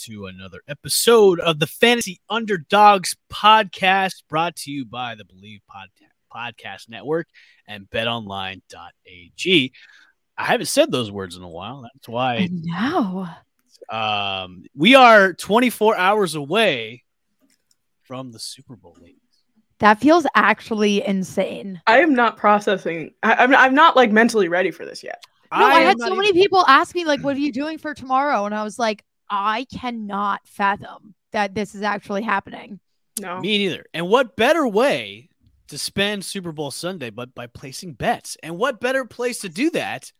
To another episode of the Fantasy Underdogs podcast brought to you by the Bleav Pod- Podcast Network and betonline.ag. I haven't said those words in a while. That's why No. um, we are 24 hours away from the Super Bowl. ladies. That feels actually insane. I am not processing. I, I'm I'm not like mentally ready for this yet. No, I, am had not so even- many people ask me, like, what are you doing for tomorrow? And I was like, I cannot fathom that this is actually happening. No. Me neither. And what better way to spend Super Bowl Sunday but by placing bets? And what better place to do that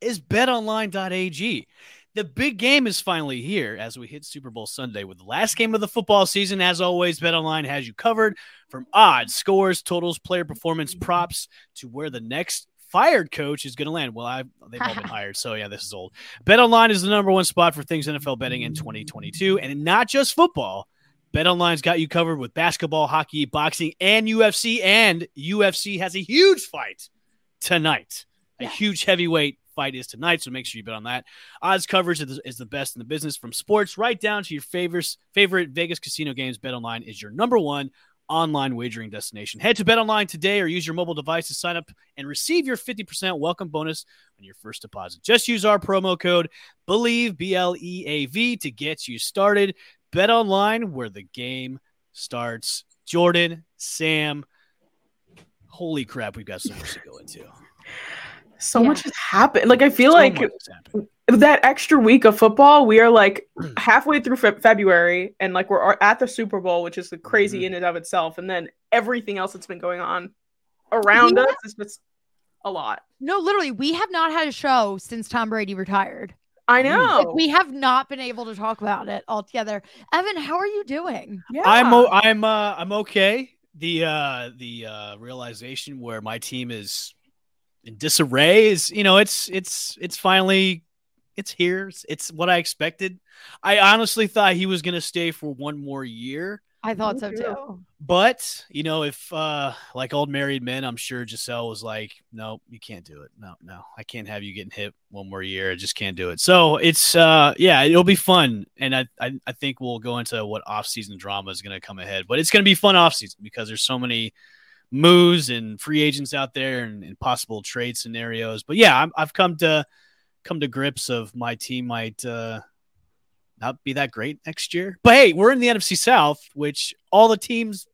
is betonline.ag. The big game is finally here as we hit Super Bowl Sunday with the last game of the football season. As always, BetOnline has you covered from odds, scores, totals, player performance, props to where the next fired coach is going to land. Well, I've, they've all been hired, so yeah, this is old. Bet online is the number one spot for things NFL betting in 2022, and not just football. Bet online's got you covered with basketball, hockey, boxing, and UFC. And UFC has a huge fight tonight. A Yeah. huge heavyweight fight is tonight, so make sure you bet on that. Odds coverage is the best in the business from sports right down to your favorites, favorite Vegas casino games. BetOnline is your number one online wagering destination. Head to BetOnline today or use your mobile device to sign up and receive your 50% welcome bonus on your first deposit. Just use our promo code BLEAV, B L E A V, to get you started. Bet online where the game starts. Jordan, Sam, holy crap, we've got so much to go into. So Yeah. much has happened. Like I feel So like much has happened. that extra week of football, we are like halfway through Fe- February, and like we're at the Super Bowl, which is crazy Mhm. in and of itself, and then everything else that's been going on around Yeah. us is just a lot. No, literally, we have not had a show since Tom Brady retired. I Mm. know. Like, we have not been able to talk about it altogether. Evan, how are you doing? yeah. I'm o- I'm uh I'm okay. The uh the uh realization where my team is in disarray is you know it's it's it's finally it's here. It's, it's what I expected. I honestly thought he was gonna stay for one more year. I thought so too. too. But you know, if uh like old married men, I'm sure Gisele was like, "No, you can't do it. No, no, I can't have you getting hit one more year. I just can't do it." So it's uh yeah, it'll be fun, and I I, I think we'll go into what off season drama is going to come ahead. But it's going to be fun off season because there's so many moves and free agents out there and, and possible trade scenarios. But yeah, I'm, I've come to come to grips of my team might uh not be that great next year. But hey, we're in the NFC South, which all the teams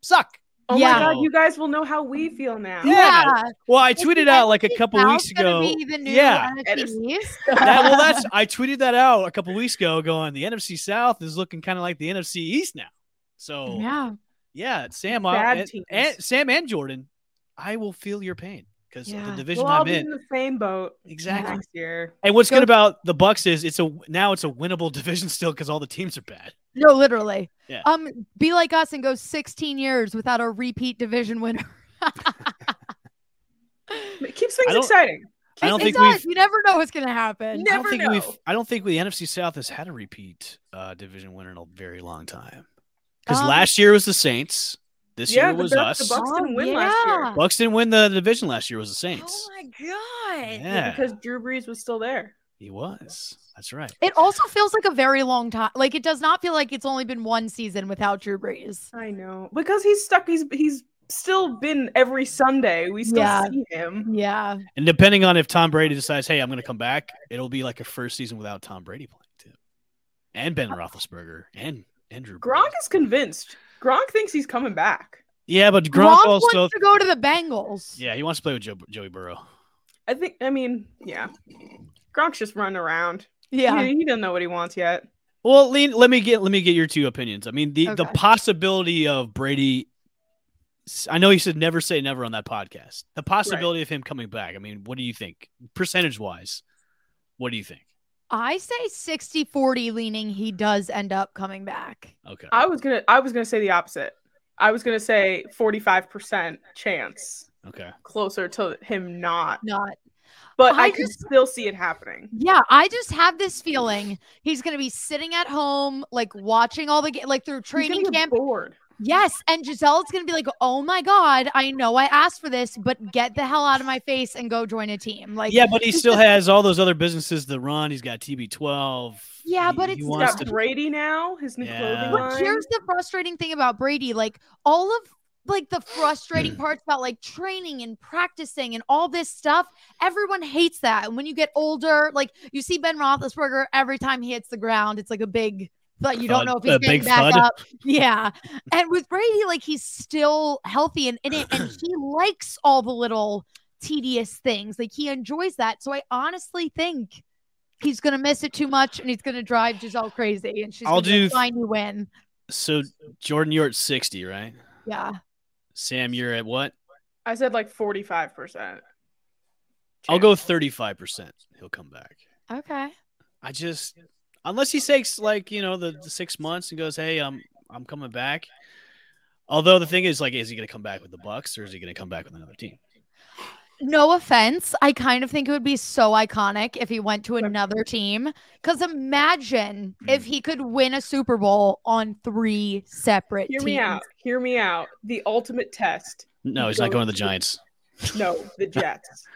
suck. Oh Yeah. my god, you guys will know how we feel now. Yeah. Well, I tweeted the out like a couple weeks ago. be the new yeah. NFC East? That, well, that's I tweeted that out a couple weeks ago, going the NFC South is looking kind of like the NFC East now. So yeah, yeah. Sam, I- Bad and, teams. and Sam and Jordan, I will feel your pain because Yeah. the division We'll all I'm be in. in the same boat Exactly. next year. And what's good about the Bucs is it's a now it's a winnable division still because all the teams are bad. No, literally. Yeah. Um, be like us and go 16 years without a repeat division winner. It keeps I things don't- exciting. I don't It think does. we've You never know what's gonna happen. I don't Never think know. we've I don't think the NFC South has had a repeat uh, division winner in a very long time. Because Um, last year was the Saints. This Yeah, year was Bucs- us. the Bucs didn't Oh, win last year. yeah. Bucs didn't win the division last year. Was the Saints? Oh my god. yeah, Because Drew Brees was still there. he was. That's right. It also feels like a very long time. Like it does not feel like it's only been one season without Drew Brees. I know. Because he's stuck he's he's still been every Sunday. We still Yeah. see him. Yeah. And depending on if Tom Brady decides, hey, I'm going to come back, it'll be like a first season without Tom Brady playing too, and Ben Roethlisberger and Andrew Gronk is convinced. Gronk thinks he's coming back. Yeah, but Gronk, Gronk also. wants to go to the Bengals. Yeah, he wants to play with Joe, Joey Burrow. I think I mean, yeah. Gronk's just running around. Yeah. He, he doesn't know what he wants yet. Well, Lean, let me get let me get your two opinions. I mean, the the possibility of Brady. I know you said never say never on that podcast. The possibility of him coming back. I mean, what do you think, percentage wise? What do you think? I say 60 40 leaning he does end up coming back. Okay. I was gonna I was gonna say the opposite. I was gonna say 45% chance Okay. closer to him not. Not. But I I, could just- still see it happening. Yeah, I just have this feeling he's going to be sitting at home, like watching all the ga- like through training camp. bored. Yes, and Gisele's going to be like, "Oh my god, I know I asked for this, but get the hell out of my face and go join a team." Like, Yeah, but he still has all those other businesses to run. He's got TB12. Yeah, He- but he it's He's wants got to. Brady now, his new Yeah. clothing But line. here's the frustrating thing about Brady, like all of like the frustrating parts about like training and practicing and all this stuff. Everyone hates that. And when you get older, like you see Ben Roethlisberger every time he hits the ground, it's like a big. But you don't know if he's a getting back thud. up. Yeah, and with Brady, like he's still healthy and in it, and he likes all the little tedious things. Like he enjoys that. So I honestly think he's gonna miss it too much, and he's gonna drive Gisele crazy, and she's I'll gonna be like, do- fine, you win. So Jordan, you're at 60, right? Yeah. Sam, you're at what? I said like 45%. I'll go 35%. He'll come back. Okay. I just unless he takes like, you know, the, the 6 months and goes, "Hey, I'm I'm coming back." Although the thing is like is he going to come back with the Bucs or is he going to come back with another team? No offense. I kind of think it would be so iconic if he went to another team. Because imagine hmm. if he could win a Super Bowl on three separate Hear teams. me out. Hear me out. The ultimate test. No, he's not going to the Giants. No, the Jets.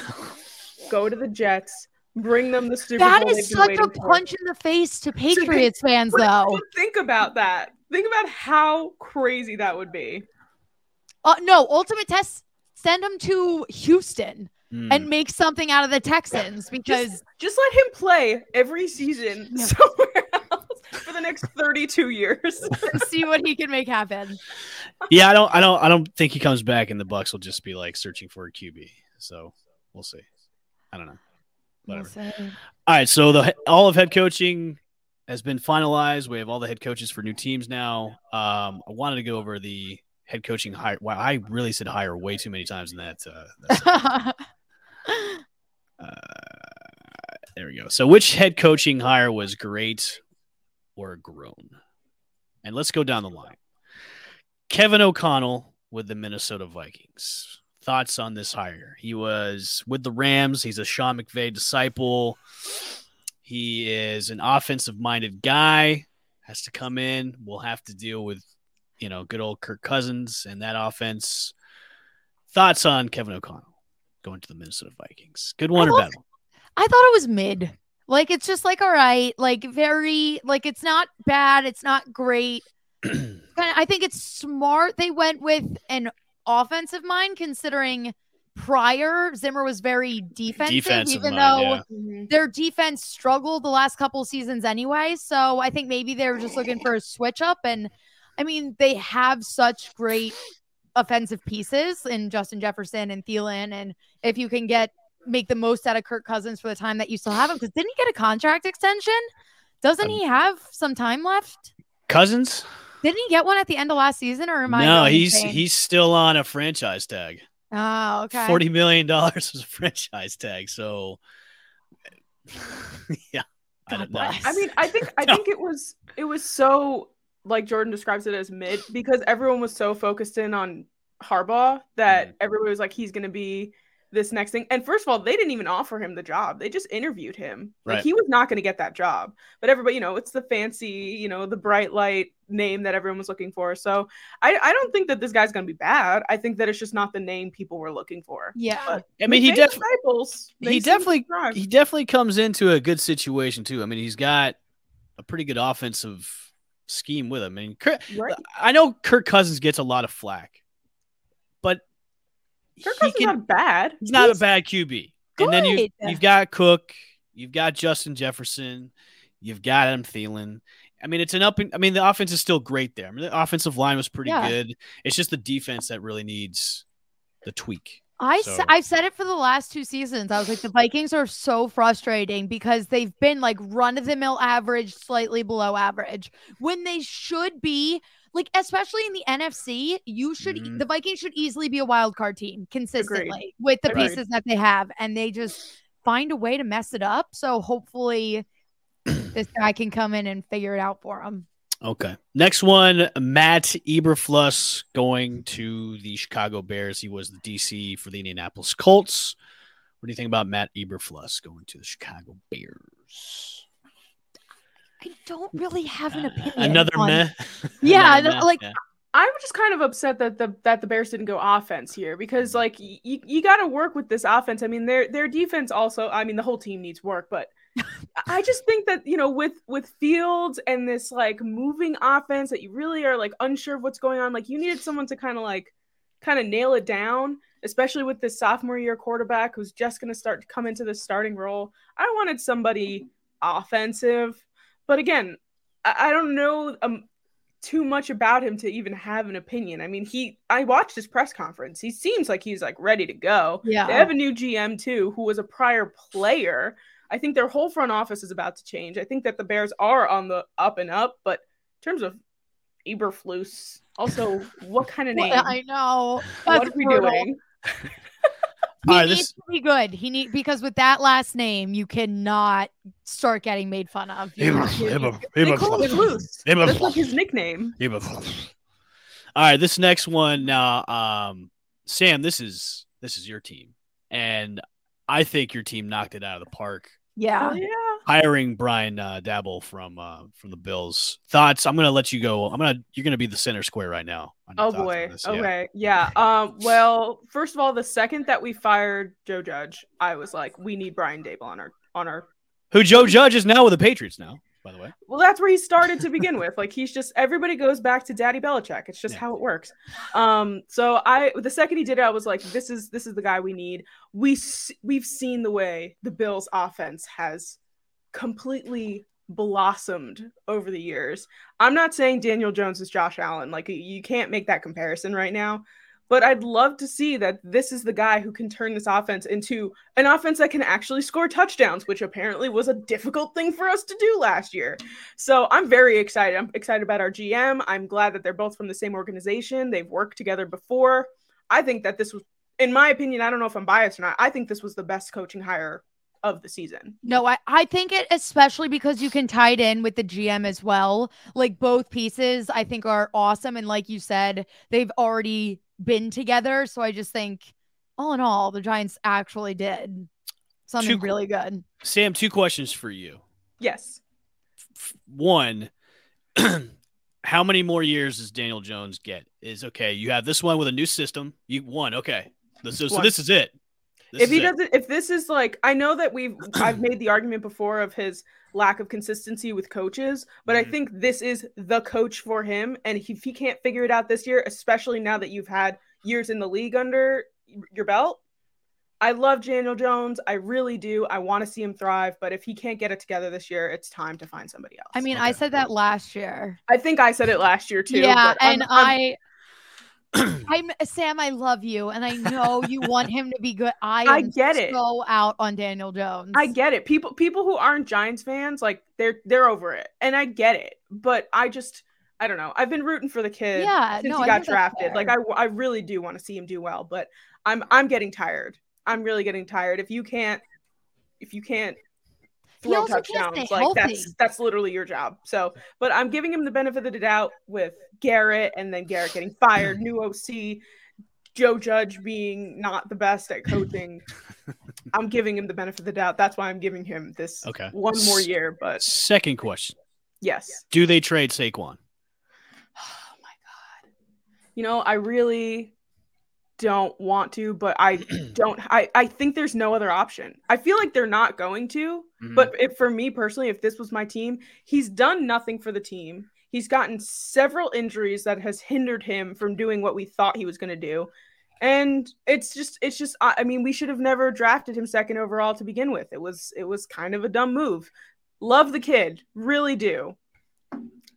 Go to the Jets. Bring them the Super That Bowl. is such a waiting for. punch in the face to Patriots fans, But- though. but think about that. Think about how crazy that would be. Uh, no, ultimate test. Send him to Houston Hmm. and make something out of the Texans because Just, just let him play every season Yeah. somewhere else for the next 32 years. and see what he can make happen. yeah, I don't I don't I don't think he comes back and the Bucs will just be like searching for a QB. So, we'll see. I don't know. Whatever. All right, so the all of head coaching has been finalized. We have all the head coaches for new teams now. Um, I wanted to go over the head coaching hire. Wow, I really said hire way too many times in that. Uh, that uh, there we go. So, which head coaching hire was great or grown? And let's go down the line. Kevin O'Connell with the Minnesota Vikings. Thoughts on this hire? He was with the Rams. He's a Sean McVay disciple. He is an offensive minded guy. Has to come in. We'll have to deal with, you know, good old Kirk Cousins and that offense. Thoughts on Kevin O'Connell going to the Minnesota Vikings? Good one I or bad one? I thought it was mid. Like it's just like all right, like very like it's not bad, it's not great. I think it's smart they went with an offensive mind considering prior Zimmer was very defensive, Defensive even mind, though yeah. their defense struggled the last couple seasons anyway. So I think maybe they were just looking for a switch up. And I mean, they have such great offensive pieces in Justin Jefferson and Thielen. And if you can get make the most out of Kirk Cousins for the time that you still have him, because didn't he get a contract extension? Doesn't Um, he have some time left? Cousins? Didn't he get one at the end of last season, or am I? No, he's insane? he's still on a franchise tag. oh okay. Forty million dollars was a franchise tag. So, yeah, I don't know. I mean, I think I No. think it was it was so like Jordan describes it as mid because everyone was so focused in on Harbaugh that Mhm. everybody was like he's going to be this next thing. And first of all, they didn't even offer him the job. They just interviewed him. Like he was not going to get that job. But everybody, you know, it's the fancy, you know, the bright light name that everyone was looking for. So I I don't think that this guy's going to be bad. I think that it's just not the name people were looking for. yeah. But I mean, he McVay definitely disciples, he definitely he definitely comes into a good situation too. I mean, he's got a pretty good offensive scheme with him. I mean, Kirk, right. I know Kirk Cousins gets a lot of flack, but Kirk he Cousins can- not bad. he's not he's a bad QB. And then you you've got Cook, you've got Justin Jefferson, you've got Adam Thielen. I mean, it's an up. And, I mean, the offense is still great there. I mean, the offensive line was pretty Yeah. good. It's just the defense that really needs the tweak. I So- I've said it for the last two seasons. I was like, the Vikings are so frustrating because they've been like run of the mill average, slightly below average, when they should be like, especially in the NFC, you should Mhm. the Vikings should easily be a wild card team consistently with the Agreed. pieces that they have, and they just find a way to mess it up. So hopefully, this guy can come in and figure it out for them. Okay. Next one, Matt Eberflus going to the Chicago Bears. He was the DC for the Indianapolis Colts. What do you think about Matt Eberflus going to the Chicago Bears? I don't really have an opinion. Another on- meh. Yeah, Another no, like, yeah. I'm just kind of upset that the that the Bears didn't go offense here because mm-hmm. like y- you you got to work with this offense. I mean their their defense also. I mean the whole team needs work, but I just think that you know with with Fields and this like moving offense that you really are like unsure of what's going on. Like you needed someone to kind of like kind of nail it down, especially with this sophomore year quarterback who's just going to start to come into the starting role. I wanted somebody offensive, but again, I, I don't know. Um, too much about him to even have an opinion. I mean, he I watched his press conference. He seems like he's like ready to go. Yeah. They have a new GM too, who was a prior player. I think their whole front office is about to change. I think that the Bears are on the up and up, but in terms of Eberflus, also what kind of name? Well, I know. what are we brutal. doing? He All right, needs this- to be good. He need because with that last name, you cannot start getting made fun of. You- you- They call him Flus. Eberflus. That's like his nickname. Eberflus. All right, this next one now, um, Sam. This is this is your team, and I think your team knocked it out of the park. yeah. Oh, yeah. Hiring Brian uh, Daboll from uh, from the Bills. Thoughts? I'm gonna let you go. I'm gonna you're gonna be the center square right now. Oh boy. this. Yeah. Okay. Yeah. Um. Well, first of all, the second that we fired Joe Judge, I was like, we need Brian Daboll on our on our. Who Joe Judge is now with the Patriots now, by the way. Well, that's where he started to begin with. Like he's just everybody goes back to Daddy Belichick. It's just Yeah. how it works. Um. So I the second he did it, I was like, this is this is the guy we need. We we've seen the way the Bills' offense has completely blossomed over the years. I'm not saying Daniel Jones is Josh Allen. Like you can't make that comparison right now. But I'd love to see that this is the guy who can turn this offense into an offense that can actually score touchdowns, which apparently was a difficult thing for us to do last year. So I'm very excited. I'm excited about our GM. I'm glad that they're both from the same organization. They've worked together before. I think that this was, in my opinion, I don't know if I'm biased or not. I think this was the best coaching hire of the season. No, I, I think it especially because you can tie it in with the GM as well. Like both pieces, I think are awesome. And like you said, they've already been together. So I just think all in all, the Giants actually did something Two- really good. Sam, two questions for you. Yes. One, how many more years does Daniel Jones get? Is okay. You have this one with a new system. You won. Okay. So, so this is it. This if he it. doesn't if this is like i know that we've i've made the argument before of his lack of consistency with coaches but Mhm. i think this is the coach for him and if he can't figure it out this year especially now that you've had years in the league under your belt i love daniel jones i really do i want to see him thrive but if he can't get it together this year it's time to find somebody else I mean, I said that last year. i think i said it last year too yeah, but I'm- and I'm- I, I'm Sam. I love you, and I know you want him to be good. I, I get it. So out on Daniel Jones. I get it. People people who aren't Giants fans, like they're they're over it. And I get it. But I just I don't know. I've been rooting for the kid Yeah, since no, he got drafted. Like I I really do want to see him do well, but I'm I'm getting tired. I'm really getting tired. If you can't if you can't throw also can't touchdowns, stay like healthy. that's that's literally your job. So, but I'm giving him the benefit of the doubt with Garrett and then Garrett getting fired, new OC, Joe Judge being not the best at coaching. I'm giving him the benefit of the doubt. That's why I'm giving him this Okay. one more year. But Second question: yes. Do they trade Saquon? Oh my god. You know, I really don't want to, but I don't I I think there's no other option. I feel like they're not going to, Mhm. but if for me personally, if this was my team, he's done nothing for the team. He's gotten several injuries that has hindered him from doing what we thought he was going to do. And it's just it's just I I mean, we should have never drafted him second overall to begin with. It was it was kind of a dumb move. Love the kid, really do.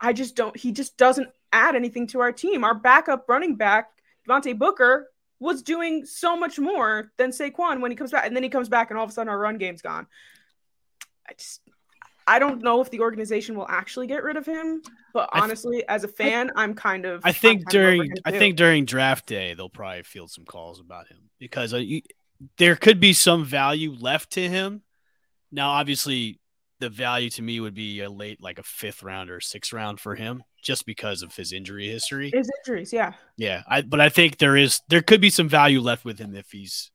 I just don't he just doesn't add anything to our team. Our backup running back, Devontae Booker, was doing so much more than Saquon when he comes back, and then he comes back, and all of a sudden our run game's gone. I just, I don't know if the organization will actually get rid of him, but I th- honestly, as a fan, I, am kind of. I think kind of over during I think during draft day they'll probably field some calls about him because uh, you, there could be some value left to him. Now, obviously, the value to me would be a late, like a fifth round or sixth round for him, just because of his injury history. his injuries, yeah. Yeah, I, but I think there is there could be some value left with him if he's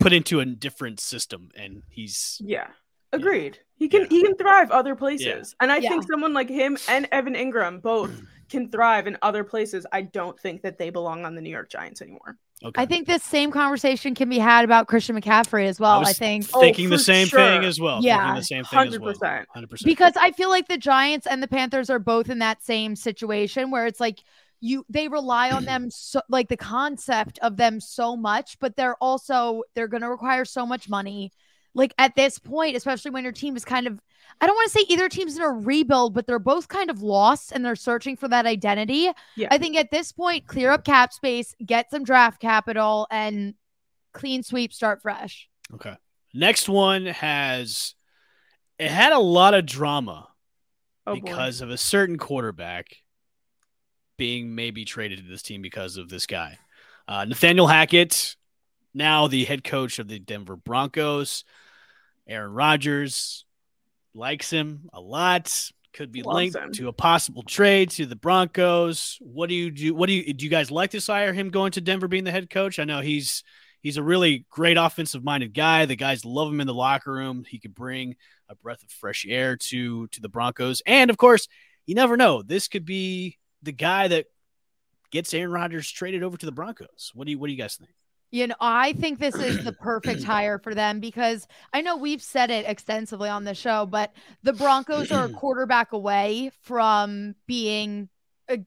put into a different system and he's Yeah. Agreed. He can Yeah. he can thrive other places. And I Yeah. think someone like him and Evan Engram both can thrive in other places. I don't think that they belong on the New York Giants anymore. Okay. I think this same conversation can be had about Christian McCaffrey as well. I, was think Oh, thinking the same sure. thing as well. Yeah, thinking the same thing as well. 100%. Hundred percent. because I feel like the Giants and the Panthers are both in that same situation where it's like you they rely on them so like the concept of them so much, but they're also they're going to require so much money. Like at this point, especially when your team is kind of I don't want to say either team's in a rebuild, but they're both kind of lost and they're searching for that identity. Yeah. I think at this point, clear up cap space, get some draft capital, and clean sweep, start fresh. Okay. Next one has it had a lot of drama Oh boy. because of a certain quarterback being maybe traded to this team because of this guy. Uh, Nathaniel Hackett, now the head coach of the Denver Broncos. Aaron Rodgers likes him a lot. Could be Loves linked him. to a possible trade to the Broncos. What do you do? What do you do? You guys like this hire? Him going to Denver, being the head coach? I know he's he's a really great offensive minded guy. The guys love him in the locker room. He could bring a breath of fresh air to to the Broncos. And of course, you never know. This could be the guy that gets Aaron Rodgers traded over to the Broncos. What do you what do you guys think? You know, I think this is the perfect hire for them because I know we've said it extensively on the show, but the Broncos are a quarterback away from being a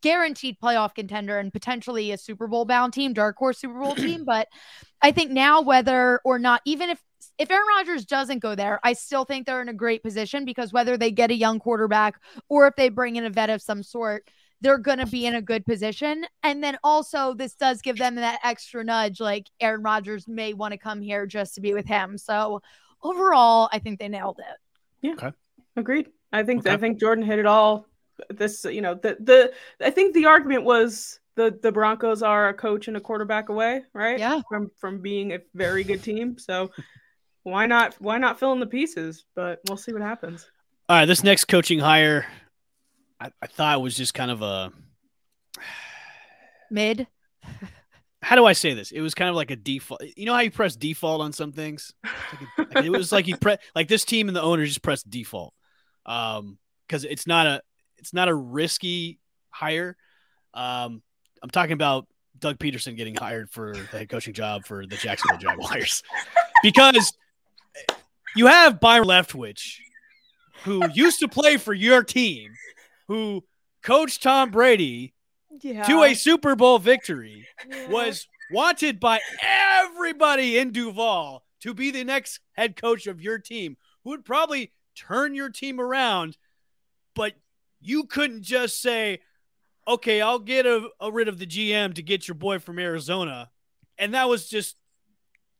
guaranteed playoff contender and potentially a Super Bowl bound team, dark horse Super Bowl team. But I think now, whether or not, even if if Aaron Rodgers doesn't go there, I still think they're in a great position because whether they get a young quarterback or if they bring in a vet of some sort, they're going to be in a good position. And then also, this does give them that extra nudge. Like Aaron Rodgers may want to come here just to be with him. So overall, I think they nailed it. Yeah. Agreed. I think I think Jordan hit it all. This, you know, the the I think the argument was the the Broncos are a coach and a quarterback away, right? Yeah. From from being a very good team. So why not why not fill in the pieces? But we'll see what happens. All right, this next coaching hire, I, I thought it was just kind of a Mid. how do I say this? It was kind of like a default. You know how you press default on some things? Like, it was like you pre like this team and the owner just pressed default. Um, because it's not a it's not a risky hire. Um, I'm talking about Doug Pederson getting hired for the head coaching job for the Jacksonville Jaguars because you have Byron Leftwich, who used to play for your team, who coached Tom Brady Yeah. to a Super Bowl victory was wanted by everybody in Duval to be the next head coach of your team, who would probably turn your team around. But you couldn't just say, okay, I'll get a, a rid of the GM to get your boy from Arizona. And that was just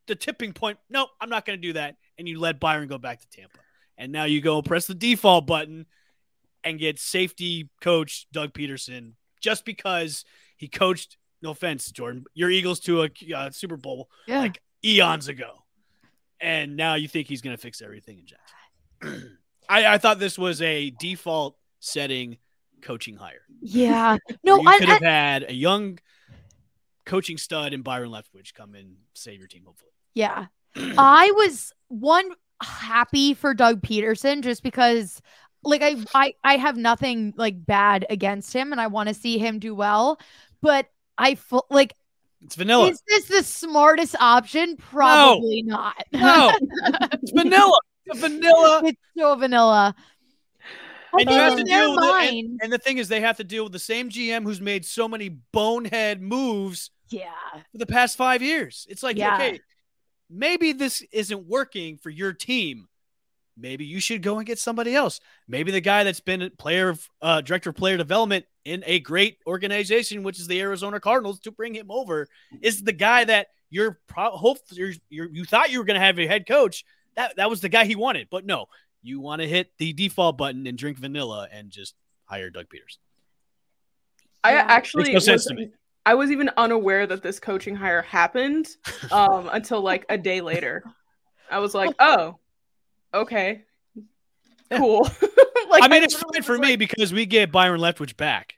the tipping point. No, I'm not going to do that. And you let Byron go back to Tampa. And now you go press the default button and get safety coach Doug Pederson just because he coached. No offense, Jordan, your Eagles to a uh, Super Bowl Yeah. like eons ago, and now you think he's going to fix everything in Jackson. I, I thought this was a default setting coaching hire. yeah. No, you I, could have had a young coaching stud in Byron Leftwich come and save your team. Hopefully, Yeah. I was one happy for Doug Pederson just because like I I I have nothing like bad against him and I want to see him do well, but I feel like it's vanilla. is this the smartest option? Probably not. no, it's vanilla. It's vanilla. it's so vanilla. And you have to deal with it. mind, And the thing is, they have to deal with the same GM who's made so many bonehead moves yeah. for the past five years. It's like, Yeah. okay, maybe this isn't working for your team, maybe you should go and get somebody else. Maybe the guy that's been a player of uh, director of player development in a great organization, which is the Arizona Cardinals, to bring him over is the guy that you're pro- hope you're, you're, you thought you were going to have a head coach. That that was the guy he wanted, but no, you want to hit the default button and drink vanilla and just hire Doug Peters. I actually Makes no sense was, to me. I was even unaware that this coaching hire happened um, until like a day later. I was like, oh, okay, cool. like I mean, it's fine for was me because we get Byron Leftwich back.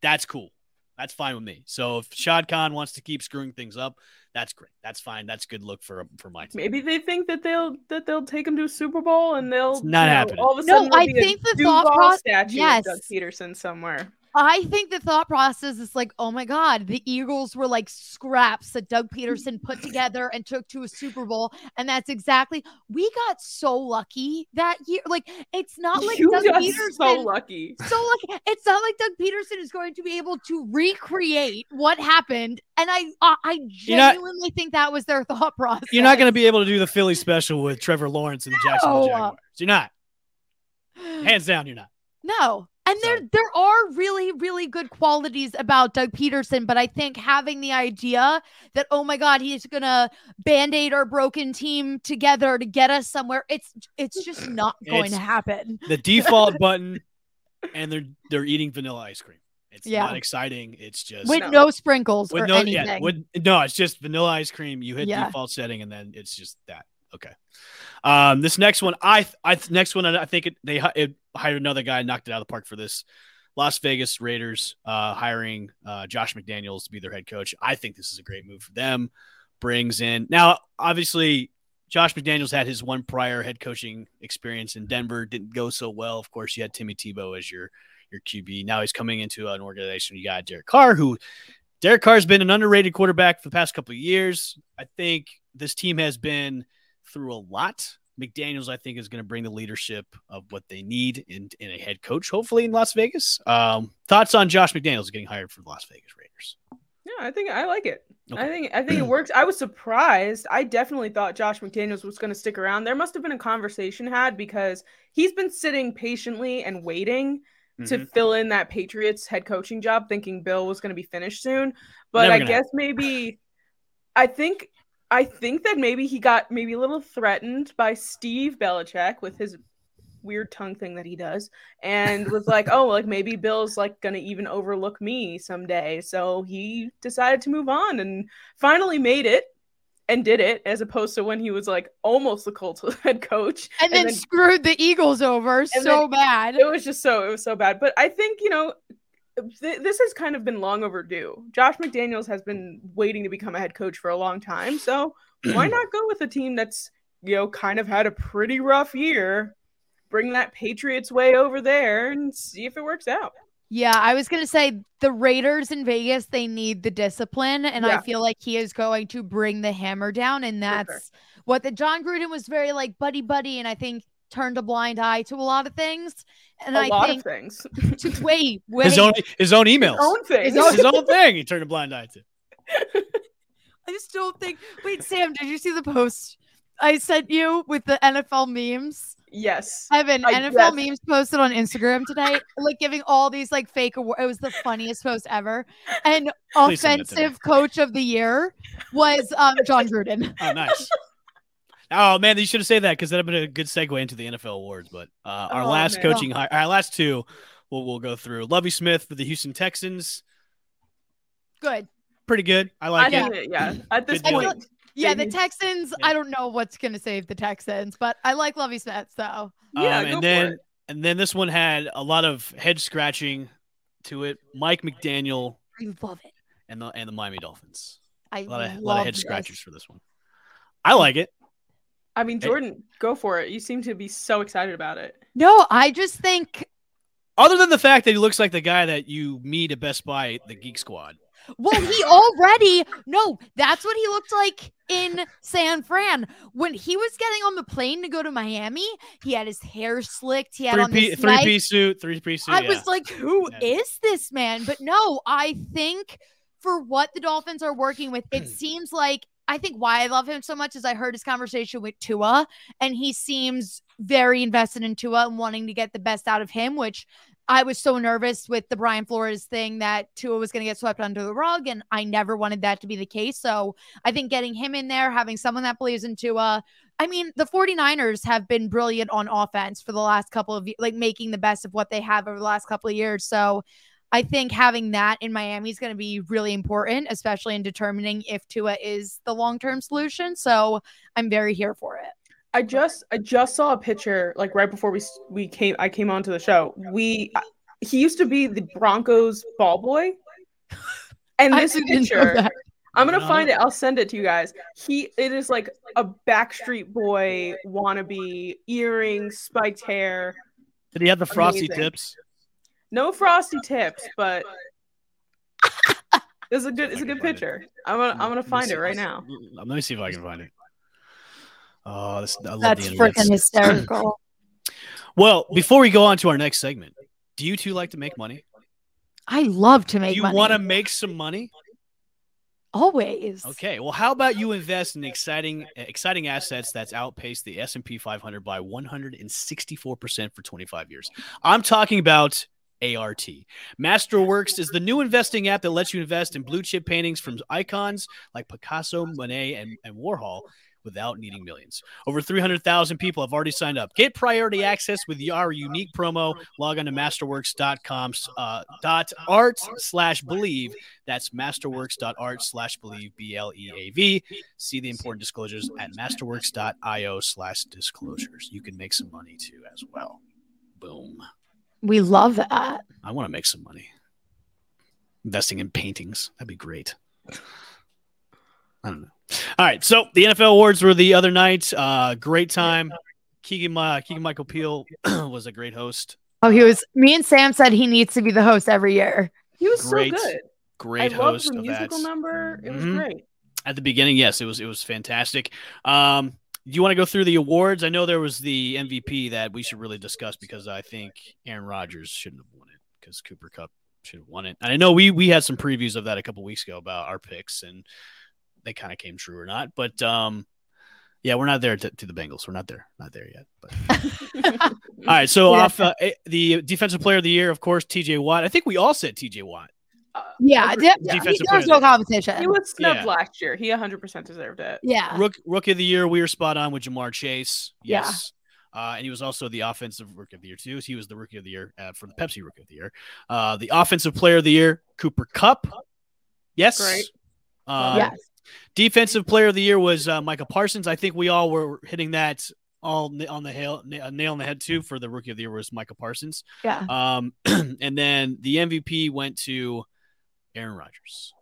That's cool. That's fine with me. So if Shad Khan wants to keep screwing things up, that's great. That's fine. That's good look for for my team. Maybe they think that they'll that they'll take him to a Super Bowl and they'll It's not you know, happening. All of a No, sudden, there'll I be a think the thought Duval proc- statue yes. of Doug Pederson somewhere. I think the thought process is like, oh my God, the Eagles were like scraps that Doug Pederson put together and took to a Super Bowl. And that's exactly, we got so lucky that year. Like, it's not like you Doug Pederson. so lucky. so lucky. It's not like Doug Pederson is going to be able to recreate what happened. And I, I, I You're not- genuinely think that was their thought process. You're not going to be able to do the Philly special with Trevor Lawrence and the Jacksonville Jaguars. You're not. Hands down, you're not. No. And there there are really really good qualities about Doug Pederson, but I think having the idea that oh my god, he's going to band-aid our broken team together to get us somewhere, it's it's just not going It's- to happen. The default button, and they're they're eating vanilla ice cream. It's Yeah. not exciting. It's just With No. no, sprinkles with or no anything. yeah with no it's just vanilla ice cream you hit Yeah. default setting and then it's just that okay um this next one i i next one i think it, they it hired another guy knocked it out of the park for this las vegas raiders uh hiring uh josh mcdaniels to be their head coach i think this is a great move for them brings in now obviously Josh McDaniels had his one prior head coaching experience in Denver. Didn't go so well. Of course, you had Timmy Tebow as your your QB. Now he's coming into an organization. You got Derek Carr, who Derek Carr's been an underrated quarterback for the past couple of years. I think this team has been through a lot. McDaniels, I think, is going to bring the leadership of what they need in, in a head coach, hopefully in Las Vegas. Um, thoughts on Josh McDaniels getting hired for the Las Vegas Raiders? Yeah, I think I like it. I think I think it works. I was surprised. I definitely thought Josh McDaniels was going to stick around. There must have been a conversation had because he's been sitting patiently and waiting to Mhm. fill in that Patriots head coaching job, thinking Bill was going to be finished soon. But Never I guess maybe I think I think that maybe he got maybe a little threatened by Steve Belichick with his weird tongue thing that he does and was like oh like maybe bill's like gonna even overlook me someday so he decided to move on and finally made it and did it as opposed to when he was like almost the Colts head coach and, then, screwed the Eagles over so then- bad. it was just so it was so bad but i think you know th- this has kind of been long overdue. Josh mcdaniels has been waiting to become a head coach for a long time so why not go with a team that's you know kind of had a pretty rough year? Bring that patriots way over there and see if it works out. Yeah, I was gonna say the Raiders in Vegas, they need the discipline, and I feel like he is going to bring the hammer down, and For sure. that's what the Jon Gruden was very like buddy buddy, and I think turned a blind eye to a lot of things. And a I lot think of things to wait, wait, His own his own emails. His own things His His own thing. He turned a blind eye to. I just don't think. Wait, Sam, did you see the post I sent you with the NFL memes? yes Evan, I- NFL yes. memes posted on Instagram today, like giving all these like fake awards. It was the funniest post ever. And Please send it to me. offensive coach of the year was um Jon Gruden. Oh, nice. Oh man, you should have said that because that'd have been a good segue into the NFL awards. But uh, our Oh, last man. coaching, hi- our last two, we'll we'll go through. Lovie Smith for the Houston Texans, Good. pretty good. I I like Yeah. it. think, yeah at this Good deal. point Yeah, the Texans. Yeah. I don't know what's gonna save the Texans, but I like Lovie Smith though. yeah Um, go and for then it. and then this one had a lot of head scratching to it. Mike McDaniel I love it. and the and the Miami Dolphins. I A lot of, love lot of head this. scratchers for this one. I like it. I mean jordan go for it you seem to be so excited about it No, I just think Other than the fact that he looks like the guy that you meet at Best Buy, the Geek Squad. Well, he already no, that's what he looked like in San Fran when he was getting on the plane to go to Miami. He had his hair slicked. He had Three on piece, this three nice- piece suit, three piece suit. I yeah. was like, "Who is Yeah. this man?" But no, I think for what the Dolphins are working with, it seems like. I think why I love him so much is I heard his conversation with Tua, and he seems very invested in Tua and wanting to get the best out of him, which I was so nervous with the Brian Flores thing that Tua was going to get swept under the rug, and I never wanted that to be the case. So I think getting him in there, having someone that believes in Tua. I mean, the 49ers have been brilliant on offense for the last couple of like making the best of what they have over the last couple of years. So I think having that in Miami is going to be really important, especially in determining if Tua is the long term solution. So I'm very here for it. I just I just saw a picture like right before we we came I came onto the show. We he used to be the Broncos ball boy, and this picture I'm gonna find it. I'll send it to you guys. He it is like a Backstreet Boy wannabe, earrings, spiked hair. Did he have the frosty Amazing. tips? No frosty tips, but it's a good it's a good picture. I'm gonna I'm gonna find it right now. Let me see if I can find it. Oh, this, that's freaking hysterical. well, before we go on to our next segment, do you two like to make money? I love to make. Do you money. want to make some money? Always. Okay. Well, how about you invest in exciting, exciting assets that's outpaced the S and P 500 by 164 percent for 25 years? I'm talking about ART. Masterworks is the new investing app that lets you invest in blue chip paintings from icons like Picasso, Monet, and, and Warhol without needing millions. Over 300,000 people have already signed up. Get priority access with our unique promo. Log on to masterworks.com uh, dot art slash bleav. That's masterworks.art slash bleav, B L E A V. See the important disclosures at masterworks.io slash disclosures. You can make some money too as well. Boom. We love that. I want to make some money. Investing in paintings. That'd be great. I don't know. All right. So the NFL awards were the other night. Uh, great time. Keegan, uh, Keegan Michael Peel was a great host. Oh, he was. Me and Sam said he needs to be the host every year. He was great, so good. Great I host. the musical that. number. It was mm-hmm. great. At the beginning, yes, it was. It was fantastic. Um, do you want to go through the awards? I know there was the MVP that we should really discuss because I think Aaron Rodgers shouldn't have won it because Cooper Kupp should have won it. And I know we we had some previews of that a couple weeks ago about our picks and they kind of came true or not. But um, yeah, we're not there to, to, the Bengals. We're not there, not there yet. But all right. So yeah. off uh, eh, the defensive player of the year, of course, T.J. Watt. I think we all said T.J. Watt. Uh, yeah, de- defensive there's no competition. He was snubbed yeah. last year. He 100% deserved it. Yeah. Rook, rookie of the year, we were spot on with Ja'Marr Chase. Yes. Yeah. Uh, and he was also the offensive rookie of the year too. He was the rookie of the year uh, for the Pepsi rookie of the year. Uh, the offensive player of the year, Cooper Kupp. Yes. Great. Uh, yes. Defensive player of the year was uh, Micah Parsons. I think we all were hitting that all on the nail, nail on the head too for the rookie of the year was Michael Parsons. Yeah. Um, and then the MVP went to Aaron Rodgers.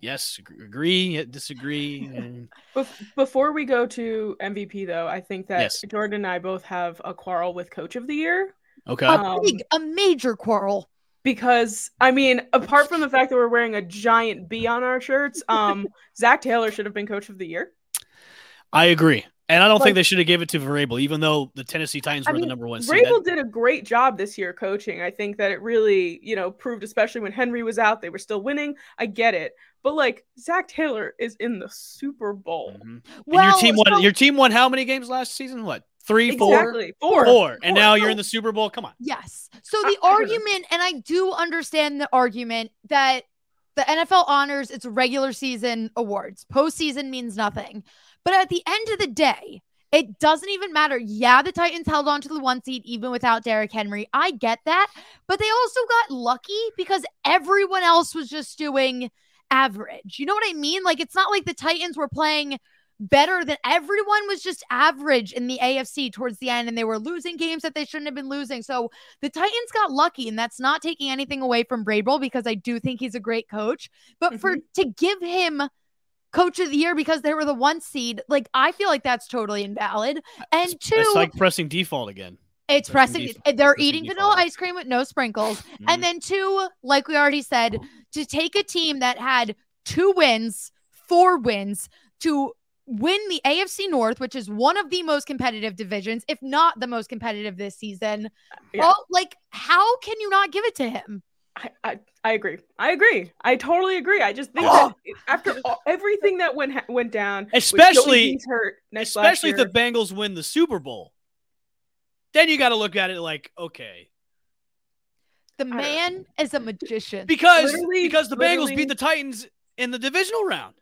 Yes, agree, disagree. Before we go to MVP, though, I think that yes. Jordan and I both have a quarrel with Coach of the Year. Okay, um, a, big, a major quarrel because I mean, apart from the fact that we're wearing a giant B on our shirts, um, Zac Taylor should have been coach of the year. I agree. And I don't like, think they should have gave it to Vrabel, even though the Tennessee Titans I were mean, the number one. Vrabel did a great job this year coaching. I think that it really, you know, proved, especially when Henry was out, they were still winning. I get it, but like Zac Taylor is in the Super Bowl. Mm-hmm. Well, your team won. So- your team won how many games last season? What Three, exactly. four, four, four, and now you're in the Super Bowl. Come on. Yes. So the argument, and I do understand the argument that the NFL honors its regular season awards. Postseason means nothing. But at the end of the day, it doesn't even matter. Yeah, the Titans held on to the one seed even without Derrick Henry. I get that. But they also got lucky because everyone else was just doing average. You know what I mean? Like, it's not like the Titans were playing better than everyone was just average in the AFC towards the end and they were losing games that they shouldn't have been losing. So the Titans got lucky and that's not taking anything away from Vrabel because I do think he's a great coach, but mm-hmm. for to give him coach of the year because they were the one seed, like I feel like that's totally invalid. And two It's like pressing default again. It's pressing, pressing they're pressing eating default. vanilla ice cream with no sprinkles. Mm-hmm. And then two, like we already said, to take a team that had two wins, four wins to win the AFC North, which is one of the most competitive divisions, if not the most competitive this season. Yeah. Well, like, how can you not give it to him? I, I, I agree. I agree. I totally agree. I just think Oh. that after all, everything that went ha- went down, Especially- hurt next last Especially if the Bengals win the Super Bowl. Then you got to look at it like, okay, The man is a magician. because Literally- because the Bengals beat the Titans in the divisional round.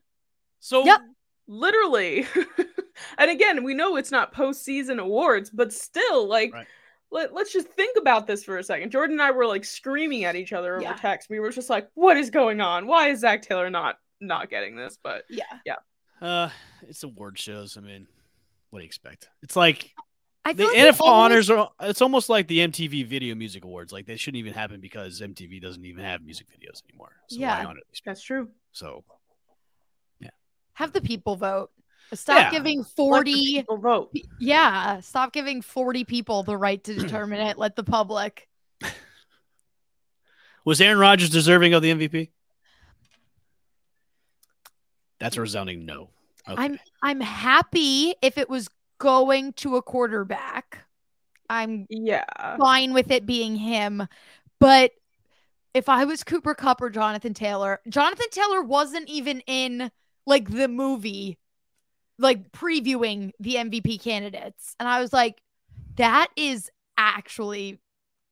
So Yep. literally. and again, we know it's not postseason awards, but still, like, Right. Let, let's just think about this for a second. Jordan and I were like screaming at each other over Yeah. text. We were just like, "What is going on? Why is Zac Taylor not not getting this?" But yeah. Yeah. Uh, it's award shows. I mean, what do you expect? It's like I the like NFL we always- honors are. It's almost like the MTV Video Music Awards. Like they shouldn't even happen because MTV doesn't even have music videos anymore. So Yeah. why honor these that's true. So yeah, have the people vote. Stop Yeah. giving 40 people vote. Yeah, stop giving 40 people the right to determine it. Let the public. was Aaron Rodgers deserving of the MVP? That's a resounding no. Okay. I'm I'm happy if it was going to a quarterback. I'm Yeah. fine with it being him, but if I was Cooper Kupp or Jonathan Taylor, Jonathan Taylor wasn't even in like the movie like previewing the MVP candidates. And I was like that is actually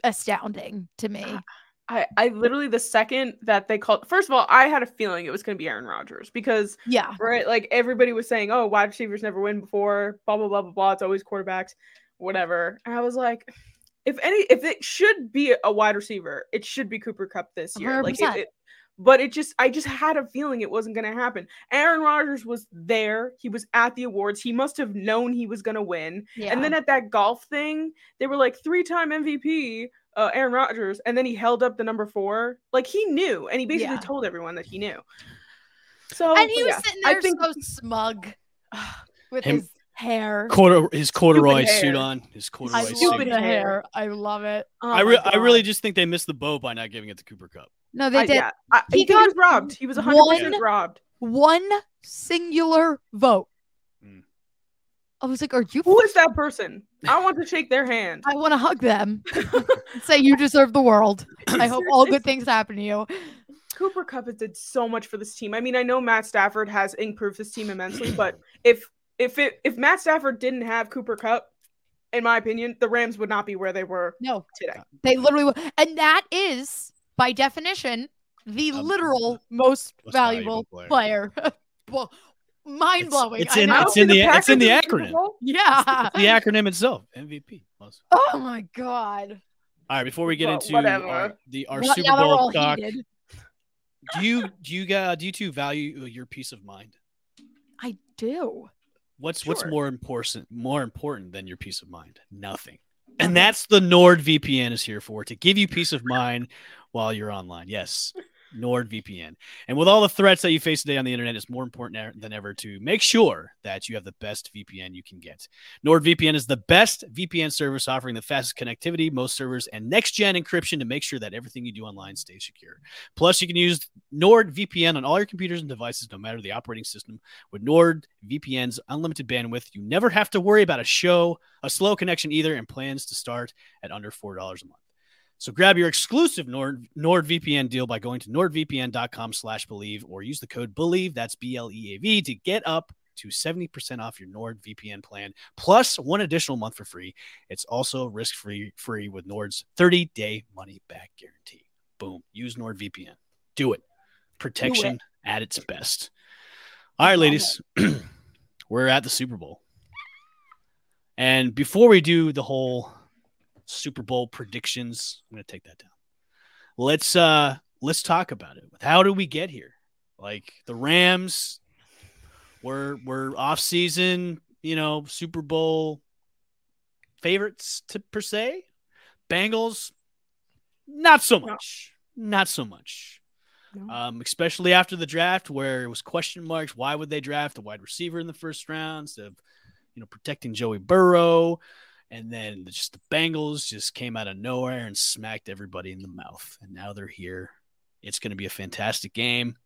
astounding to me. I, I literally the second that they called first of all, I had a feeling it was gonna be Aaron Rodgers because Yeah. right, like everybody was saying, Oh, wide receivers never win before, blah blah blah blah blah. It's always quarterbacks, whatever. And I was like, if any if it should be a wide receiver, it should be Cooper Kupp this year. Like it, it but it just I just had a feeling it wasn't gonna happen. Aaron Rodgers was there, he was at the awards, he must have known he was gonna win. Yeah. And then at that golf thing, they were like three-time MVP, uh, Aaron Rodgers, and then he held up the number four. Like he knew, and he basically Yeah. told everyone that he knew. So and he was yeah, sitting I there think so smug with Him- his hair. Cordu- his corduroy hair. suit on. His corduroy I suit. love Stupid hair. hair. I love it. oh I, re- I really just think they missed the boat by not giving it to Cooper Kupp. No, they I- did yeah, I, He he, got was robbed. He was 100 percent one- robbed. one singular vote. Mm. I was like, "Are you?" Who is that person? I want to shake their hand. I want to hug them. Say you deserve the world. I hope all good things happen to you. Cooper Kupp has did so much for this team. I mean, I know Matt Stafford has improved this team immensely, but if if it if Matt Stafford didn't have Cooper Kupp, in my opinion, the Rams would not be where they were No, today. they literally, will. and that is by definition the Um, literal most, most valuable, valuable player. well, mind blowing. it's I in- know. I don't it's in the- it's in the acronym. Bowl. yeah. The acronym itself, MVP. Most. oh my god. All right, before we get Well, into our, the our Well, Super Bowl talk, heated. do you do you uh, do you two value your peace of mind? I do. What's what's more important more important than your peace of mind? Nothing. And that's the NordVPN is here for to give you peace of mind while you're online. Yes. NordVPN. And with all the threats that you face today on the internet, it's more important e- than ever to make sure that you have the best VPN you can get. NordVPN is the best VPN service offering the fastest connectivity, most servers, and next gen encryption to make sure that everything you do online stays secure. Plus, you can use NordVPN on all your computers and devices, no matter the operating system. With NordVPN's unlimited bandwidth, you never have to worry about a show, a slow connection either, and plans to start at under $4 a month. So grab your exclusive Nord NordVPN deal by going to nordvpn.com slash bleav or use the code bleav, that's B-L-E-A-V, to get up to 70% off your NordVPN plan, plus one additional month for free. It's also risk-free free with Nord's 30-day money-back guarantee. Boom. Use NordVPN. Do it. Protection at its best. All right, ladies. We're at the Super Bowl. And before we do the whole Super Bowl predictions, I'm going to take that down. Let's uh let's talk about it. How do we get here? Like the Rams were were off season, you know, Super Bowl favorites to per se. Bengals not so No. much. Not so much. No. Um, especially after the draft where it was question marks. Why would they draft a wide receiver in the first round instead of, you know, protecting Joey Burrow? And then just the Bengals just came out of nowhere and smacked everybody in the mouth. And now they're here. It's going to be a fantastic game.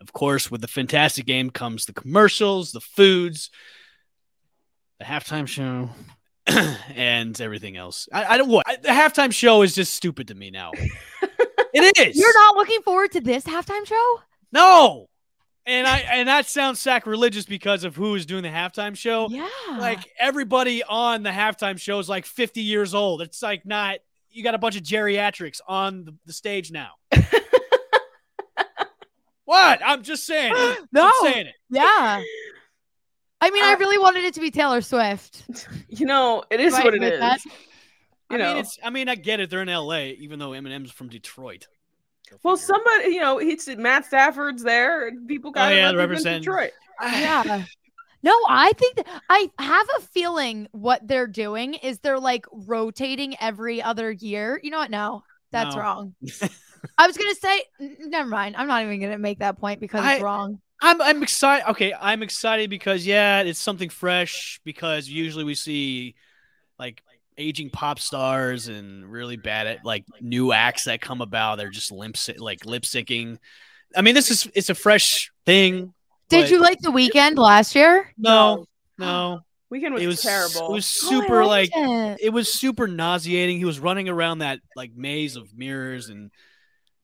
Of course, with the fantastic game comes the commercials, the foods, the halftime show, and everything else. I, I don't what I, the halftime show is just stupid to me now. It is. You're not looking forward to this halftime show? No. And I and that sounds sacrilegious because of who is doing the halftime show. Yeah. Like everybody on the halftime show is like 50 years old. It's like not you got a bunch of geriatrics on the, the stage now. what? I'm just saying. No. I'm saying it. yeah. I mean, I Uh, really wanted it to be Taylor Swift. You know, it is Right, what it with is. I You know. mean, it's I mean, I get it. They're in LA, even though Eminem's from Detroit. Go well, somebody, you know, he's Matt Stafford's there, and people got Oh, yeah, represent represent- Detroit. Yeah. No, I think that I have a feeling what they're doing is they're like rotating every other year. You know what? No, that's No. wrong. I was gonna say, n- never mind. I'm not even gonna make that point because I- it's wrong. I'm I'm excited. Okay, I'm excited because yeah, it's something fresh. Because usually we see like aging pop stars and really bad at like new acts that come about. They're just limp like lip syncing. I mean, this is it's a fresh thing. Did you like the Weeknd last year? No, no. Weeknd was, It was terrible. It was Oh, super like it. it was super nauseating. He was running around that like maze of mirrors and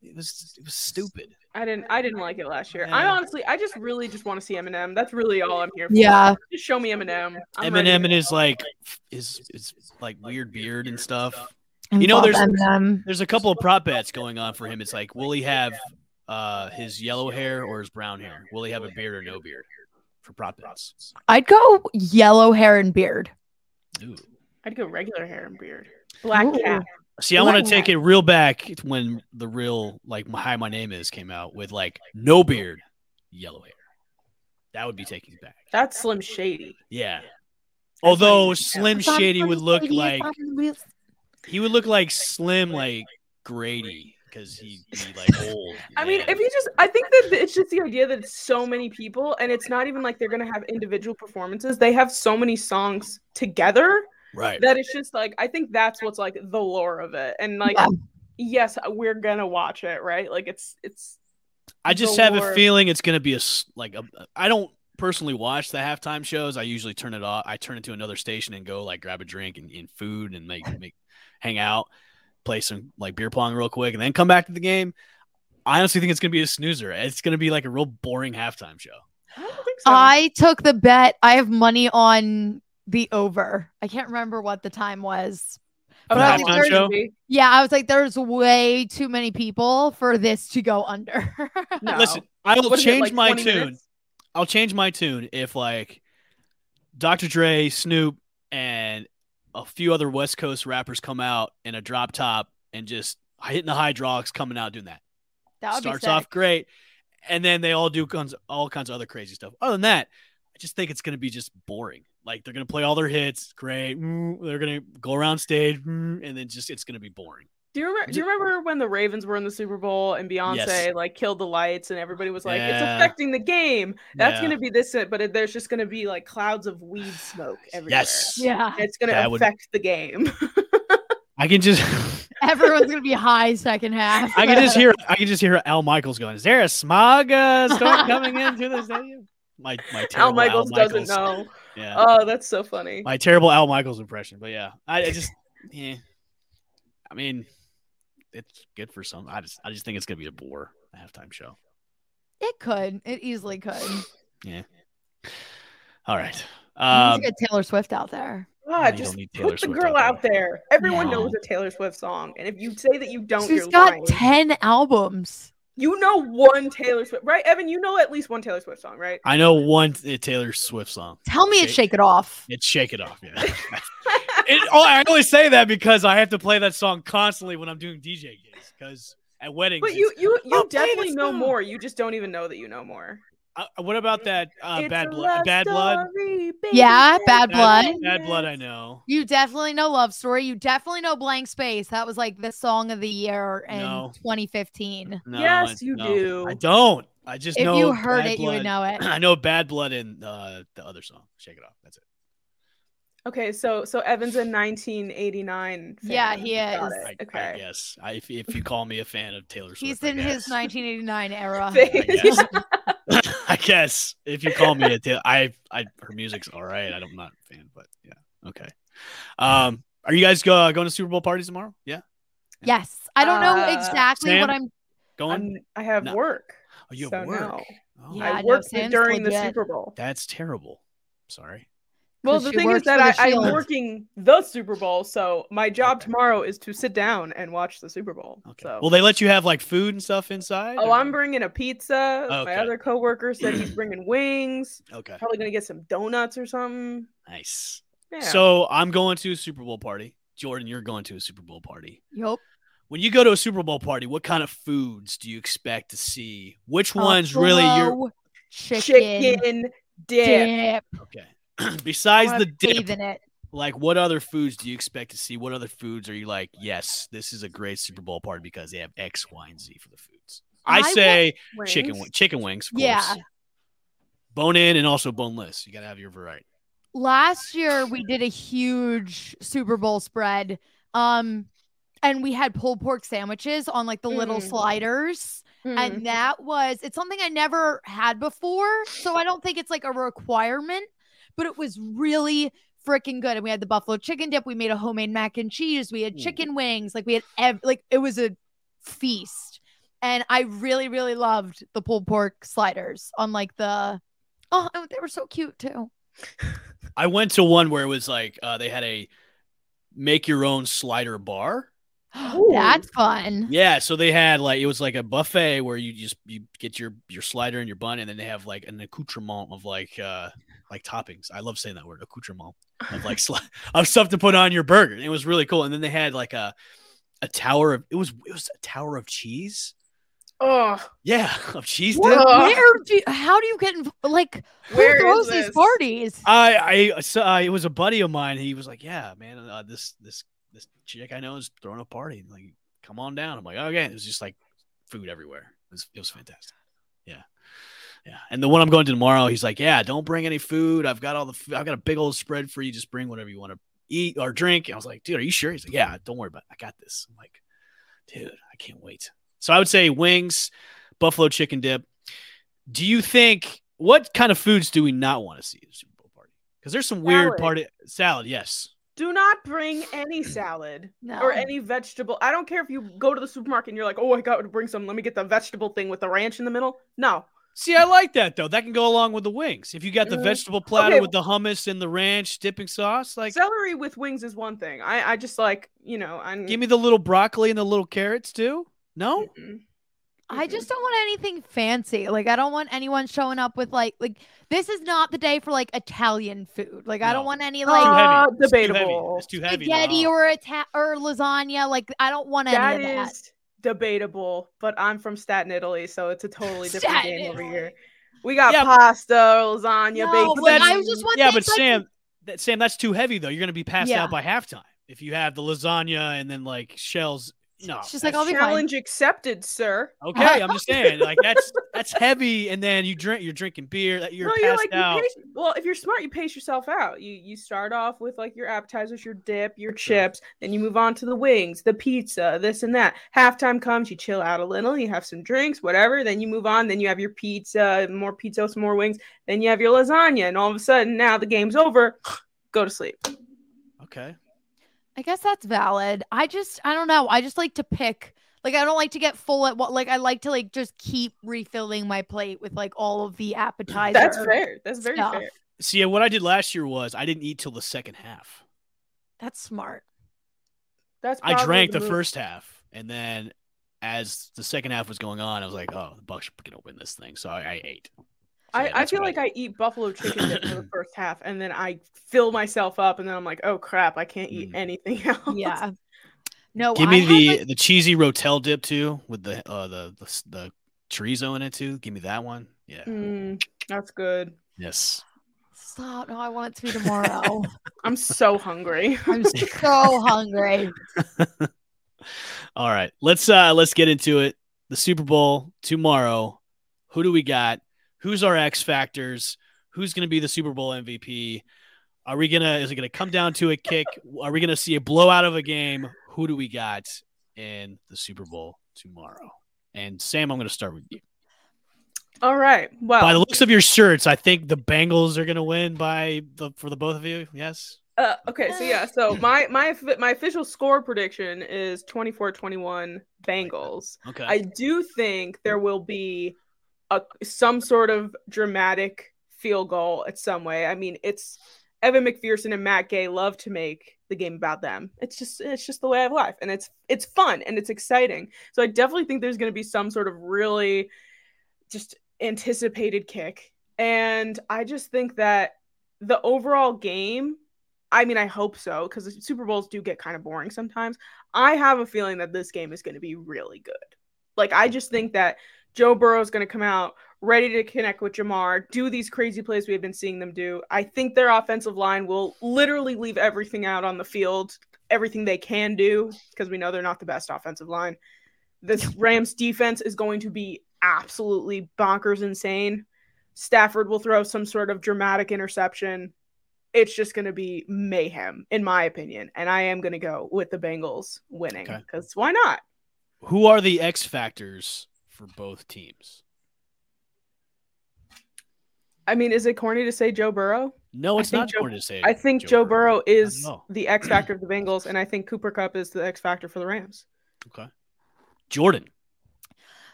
it was it was stupid. I didn't. I didn't like it last year. I honestly, I just really just want to see Eminem. That's really all I'm here for. Yeah. just show me Eminem. I'm. Eminem and his like his his like weird beard and stuff. I You know, there's- Eminem. There's a couple of prop bets going on for him. It's like, will he have uh his yellow hair or his brown hair? Will he have a beard or no beard for prop bets? I'd go yellow hair and beard. Ooh. I'd go regular hair and beard, black Ooh. cap. See, I want to take it real back when the real like "Hi, my name is" came out with like no beard, yellow hair. That would be taking it back. That's Slim Shady. Yeah. Although Slim Shady would look like he would look like Slim like Grady because he'd be like old. I mean, if you just, I think that it's just the idea that it's so many people, and it's not even like they're gonna have individual performances. They have so many songs together right. that it's just like I think that's what's like the lore of it, and like Yeah. yes, we're gonna watch it, right? Like it's it's I just the have a feeling it's gonna be a like a. I don't personally watch the halftime shows. I usually turn it off. I turn it to another station and go like grab a drink and, and food and make make hang out, play some like beer pong real quick, and then come back to the game. I honestly think it's gonna be a snoozer. It's gonna be like a real boring halftime show. I don't think so. I took the bet. I have money on the over. I can't remember what the time was. But the I that's think halftime there's- show? Yeah, I was like, there's way too many people for this to go under. No. Listen, I will What is it, change like my tune. minutes? I'll change my tune if like Dr. Dre, Snoop, and a few other West Coast rappers come out in a drop top and just hitting the hydraulics, coming out doing that. that would Starts be off great, and then they all do cons- all kinds of other crazy stuff. Other than that, I just think it's gonna be just boring. Like they're gonna play all their hits, great. mm, They're gonna go around stage, mm, and then just it's gonna be boring. Do you remember? Do you remember when the Ravens were in the Super Bowl and Beyonce Yes. like killed the lights and everybody was like, "It's affecting the game." That's Yeah. gonna be this, but it, there's just gonna be like clouds of weed smoke everywhere. Yes, Yeah. it's gonna That would- affect the game. I can just. Everyone's gonna be high second half. I can just hear I can just hear Al Michaels going, Is there a smog uh, storm coming into the stadium? My my Al terrible Michaels doesn't know. Yeah. Oh, that's so funny. my terrible Al Michaels impression. But yeah. I, I just yeah. I mean, it's good for some. I just I just think it's gonna be a bore a halftime show. It could. It easily could. Yeah. All right. You Um, get Taylor Swift out there. God, just don't need Taylor put the Swift girl out out there. Everyone No. knows a Taylor Swift song, and if you say that you don't, She's you're got lying. ten albums. You know one Taylor Swift, right? Evan, you know at least one Taylor Swift song, right? I know one Taylor Swift song. Tell me it's Shake- Shake It Off. It's Shake It Off. Yeah. it, oh, I only say that because I have to play that song constantly when I'm doing DJ gigs. Because at weddings, But you, you, you oh, definitely know more. You just don't even know that you know more. Uh, what about that uh, It's bad a blood? love Bad blood. story, Yeah, Bad Bad, Blood. Bad blood. I know. You definitely know Love Story. You definitely know Blank Space. That was like the song of the year in No. 2015. No, Yes, I- you no. do. I don't. I just If know. you heard Bad it, you would know it. I know bad blood and uh, the other song. Shake it off. That's it. Okay, so so Evan's a 1989. Fan. Yeah, he is. it. I, I Okay. guess. I, if, if you call me a fan of Taylor Swift, He's I in his 1989 era. I guess. If you call me a Taylor, I, I, her music's all right. I'm not a fan, but yeah, okay. Um, are you guys go, going to Super Bowl parties tomorrow? Yeah. Yes. I don't know Uh, exactly Sam? what I'm. Going? I'm- I have No. work. oh, you have so work. no. Oh, Yeah, I no, worked during the legit. Super Bowl. That's terrible. Sorry. Well, 'Cause the thing is that I, I'm working the Super Bowl, so my job Okay. tomorrow is to sit down and watch the Super Bowl. Okay. So, Will they let you have like food and stuff inside? oh, or- I'm bringing a pizza. Okay. My other coworker said he's bringing wings. Okay. Probably gonna get some donuts or something. Nice. Yeah. So I'm going to a Super Bowl party. Jordan, you're going to a Super Bowl party. Yup. When you go to a Super Bowl party, what kind of foods do you expect to see? Which uh, ones really you're chicken, chicken dip. dip. okay? Besides the dip, in it. like what other foods do you expect to see? What other foods are you like? Yes, this is a great Super Bowl party because they have X, Y, and Z for the foods. I, I say chicken Wings. wi- chicken wings, of course. Yeah. Bone in and also boneless. You gotta have your variety. last year we did a huge Super Bowl spread. Um and we had pulled pork sandwiches on like the little Mm. sliders. Hmm. And that was it's something I never had before. So I don't think it's like a requirement, but it was really freaking good. And we had the buffalo chicken dip, we made a homemade mac and cheese, we had chicken wings, like we had ev- like it was a feast. And I really, really loved the pulled pork sliders on like the oh they were so cute too. I went to one where it was like uh, they had a make your own slider bar. That's fun. Yeah, so they had like it was like a buffet where you just you get your your slider and your bun, and then they have like an accoutrement of like uh like toppings. I love saying that word, accoutrement of like of stuff to put on your burger. And it was really cool. And then they had like a a tower of it was it was a tower of cheese. oh, Yeah, of cheese dip. Where do you, how do you get inv- like who Where is throws these parties? I I so, uh, it was a buddy of mine. He was like, "Yeah, man, uh, this this this chick I know is throwing a party. Like, come on down." I'm like, "Okay." It was just like food everywhere. It was it was fantastic. Yeah, yeah. And the one I'm going to tomorrow, he's like, "Yeah, don't bring any food. I've got all the f- I've got a big old spread for you. Just bring whatever you want to eat or drink." And I was like, "Dude, are you sure?" He's like, "Yeah, don't worry about. it. I got this." I'm like, "Dude, I can't wait." So I would say wings, buffalo chicken dip. Do you think what kind of foods do we not want to see at the Super Bowl party? Because there's some weird Salad. party salad. Yes. do not bring any salad No. or any vegetable. I don't care if you go to the supermarket and you're like, oh, I got to bring some. Let me get the vegetable thing with the ranch in the middle. No, See, I like that though. That can go along with the wings. If you got the Mm, vegetable platter okay. with the hummus and the ranch dipping sauce, like celery with wings is one thing. I I just like you know. I'm give me the little broccoli and the little carrots too. No. Mm-mm. I just don't want anything fancy. Like I don't want anyone showing up with like like this is not the day for like Italian food. Like I don't want any like Uh, heavy. It's too heavy. debatable. It's too heavy. spaghetti No. or Ita- or lasagna. Like I don't want any That of that. is debatable, but I'm from Staten, Italy, so it's a totally different Staten, game over here. We got Yeah, pasta, lasagna, No, baked but I beans. just want Yeah, but like- Sam, that, Sam, that's too heavy though. You're gonna be passed Yeah. out by halftime if you have the lasagna and then like shells. No, She's like, I'll be fine. challenge accepted, sir. Okay, I'm just saying, like that's that's heavy, and then you drink, you're drinking beer, that you're you're like out. you pace, well, if you're smart, you pace yourself out. You you start off with like your appetizers, your dip, your chips, then you move on to the wings, the pizza, this and that. Halftime comes, you chill out a little, you have some drinks, whatever. Then you move on, then you have your pizza, more pizza, some more wings. Then you have your lasagna, and all of a sudden now the game's over. Go to sleep. Okay, I guess that's valid. I just I don't know. I just like to pick. Like I don't like to get full at what. Like I like to like just keep refilling my plate with like all of the appetizers. That's fair. That's very stuff. fair. see, what I did last year was I didn't eat till the second half. That's smart. That's I drank the move. first half, and then as the second half was going on, I was like, "Oh, the Bucs are gonna win this thing," so I, I ate. So, I, I feel like I eat buffalo chicken dip for the first half, and then I fill myself up, and then I'm like, oh crap, I can't eat Mm. anything else. Yeah. No. Give me had, the like- the cheesy rotel dip too, with the uh the the, the chorizo in it too. Give me that one. Yeah. Mm, that's good. Yes. Stop. No, I want it to be tomorrow. I'm so hungry. I'm so hungry. All right. Let's uh let's get into it. The Super Bowl tomorrow. Who do we got? Who's our X factors? Who's going to be the Super Bowl MVP? Are we gonna? Is it gonna come down to a kick? Are we gonna see a blowout of a game? Who do we got in the Super Bowl tomorrow? And Sam, I'm gonna start with you. All right. Well, By the looks of your shirts, I think the Bengals are gonna win by the for the both of you. Yes. Uh, okay, so yeah, so my my my official score prediction is 24-21 Bengals. Okay. I do think there will be a some sort of dramatic field goal at some way. I mean, it's Evan McPherson and Matt Gay love to make the game about them. It's just it's just the way of life, and it's it's fun and it's exciting. So I definitely think there's going to be some sort of really just anticipated kick, and I just think that the overall game. I mean, I hope so because Super Bowls do get kind of boring sometimes. I have a feeling that this game is going to be really good. Like, I just think that Joe Burrow is going to come out ready to connect with Ja'Marr, do these crazy plays we have been seeing them do. I think their offensive line will literally leave everything out on the field, everything they can do, because we know they're not the best offensive line. This Rams defense is going to be absolutely bonkers insane. Stafford will throw some sort of dramatic interception. It's just going to be mayhem, in my opinion. And I am going to go with the Bengals winning because okay. why not? Who are the X factors for both teams? I mean, is it corny to say Joe Burrow? No, it's not Joe, corny to say. I think Joe, Joe Burrow, Burrow is the X factor of the Bengals, and I think Cooper Kupp is the X factor for the Rams. Okay. Jordan.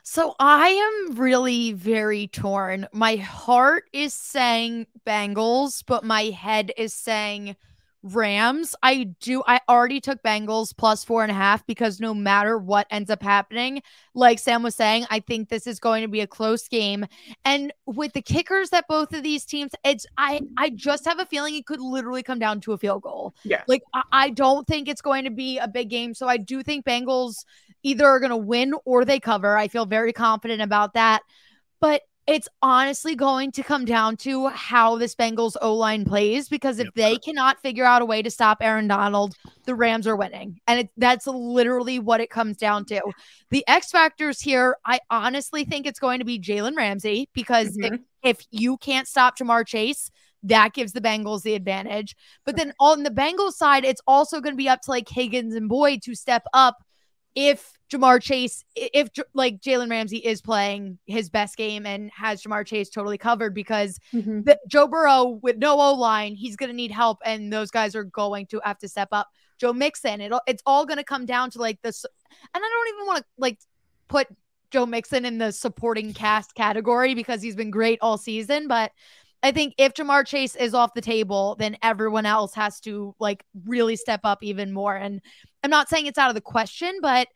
So I am really very torn. My heart is saying Bengals, but my head is saying Rams. I do. I already took Bengals plus four and a half because no matter what ends up happening, like Sam was saying, I think this is going to be a close game. And with the kickers that both of these teams, it's I I just have a feeling it could literally come down to a field goal. Yeah. Like I, I don't think it's going to be a big game. So I do think Bengals either are going to win or they cover. I feel very confident about that. But it's honestly going to come down to how this Bengals O line plays because if yep. they cannot figure out a way to stop Aaron Donald, the Rams are winning. And it, that's literally what it comes down to. The X factors here, I honestly think it's going to be Jalen Ramsey because mm-hmm. if, if you can't stop Ja'Marr Chase, that gives the Bengals the advantage. But then on the Bengals side, it's also going to be up to like Higgins and Boyd to step up if Ja'Marr Chase, if like Jalen Ramsey is playing his best game and has Ja'Marr Chase totally covered because mm-hmm. the, Joe Burrow with no O line, he's going to need help, and those guys are going to have to step up. Joe Mixon, it, it's all going to come down to like this, and I don't even want to like put Joe Mixon in the supporting cast category because he's been great all season, but I think if Ja'Marr Chase is off the table, then everyone else has to like really step up even more. And I'm not saying it's out of the question, but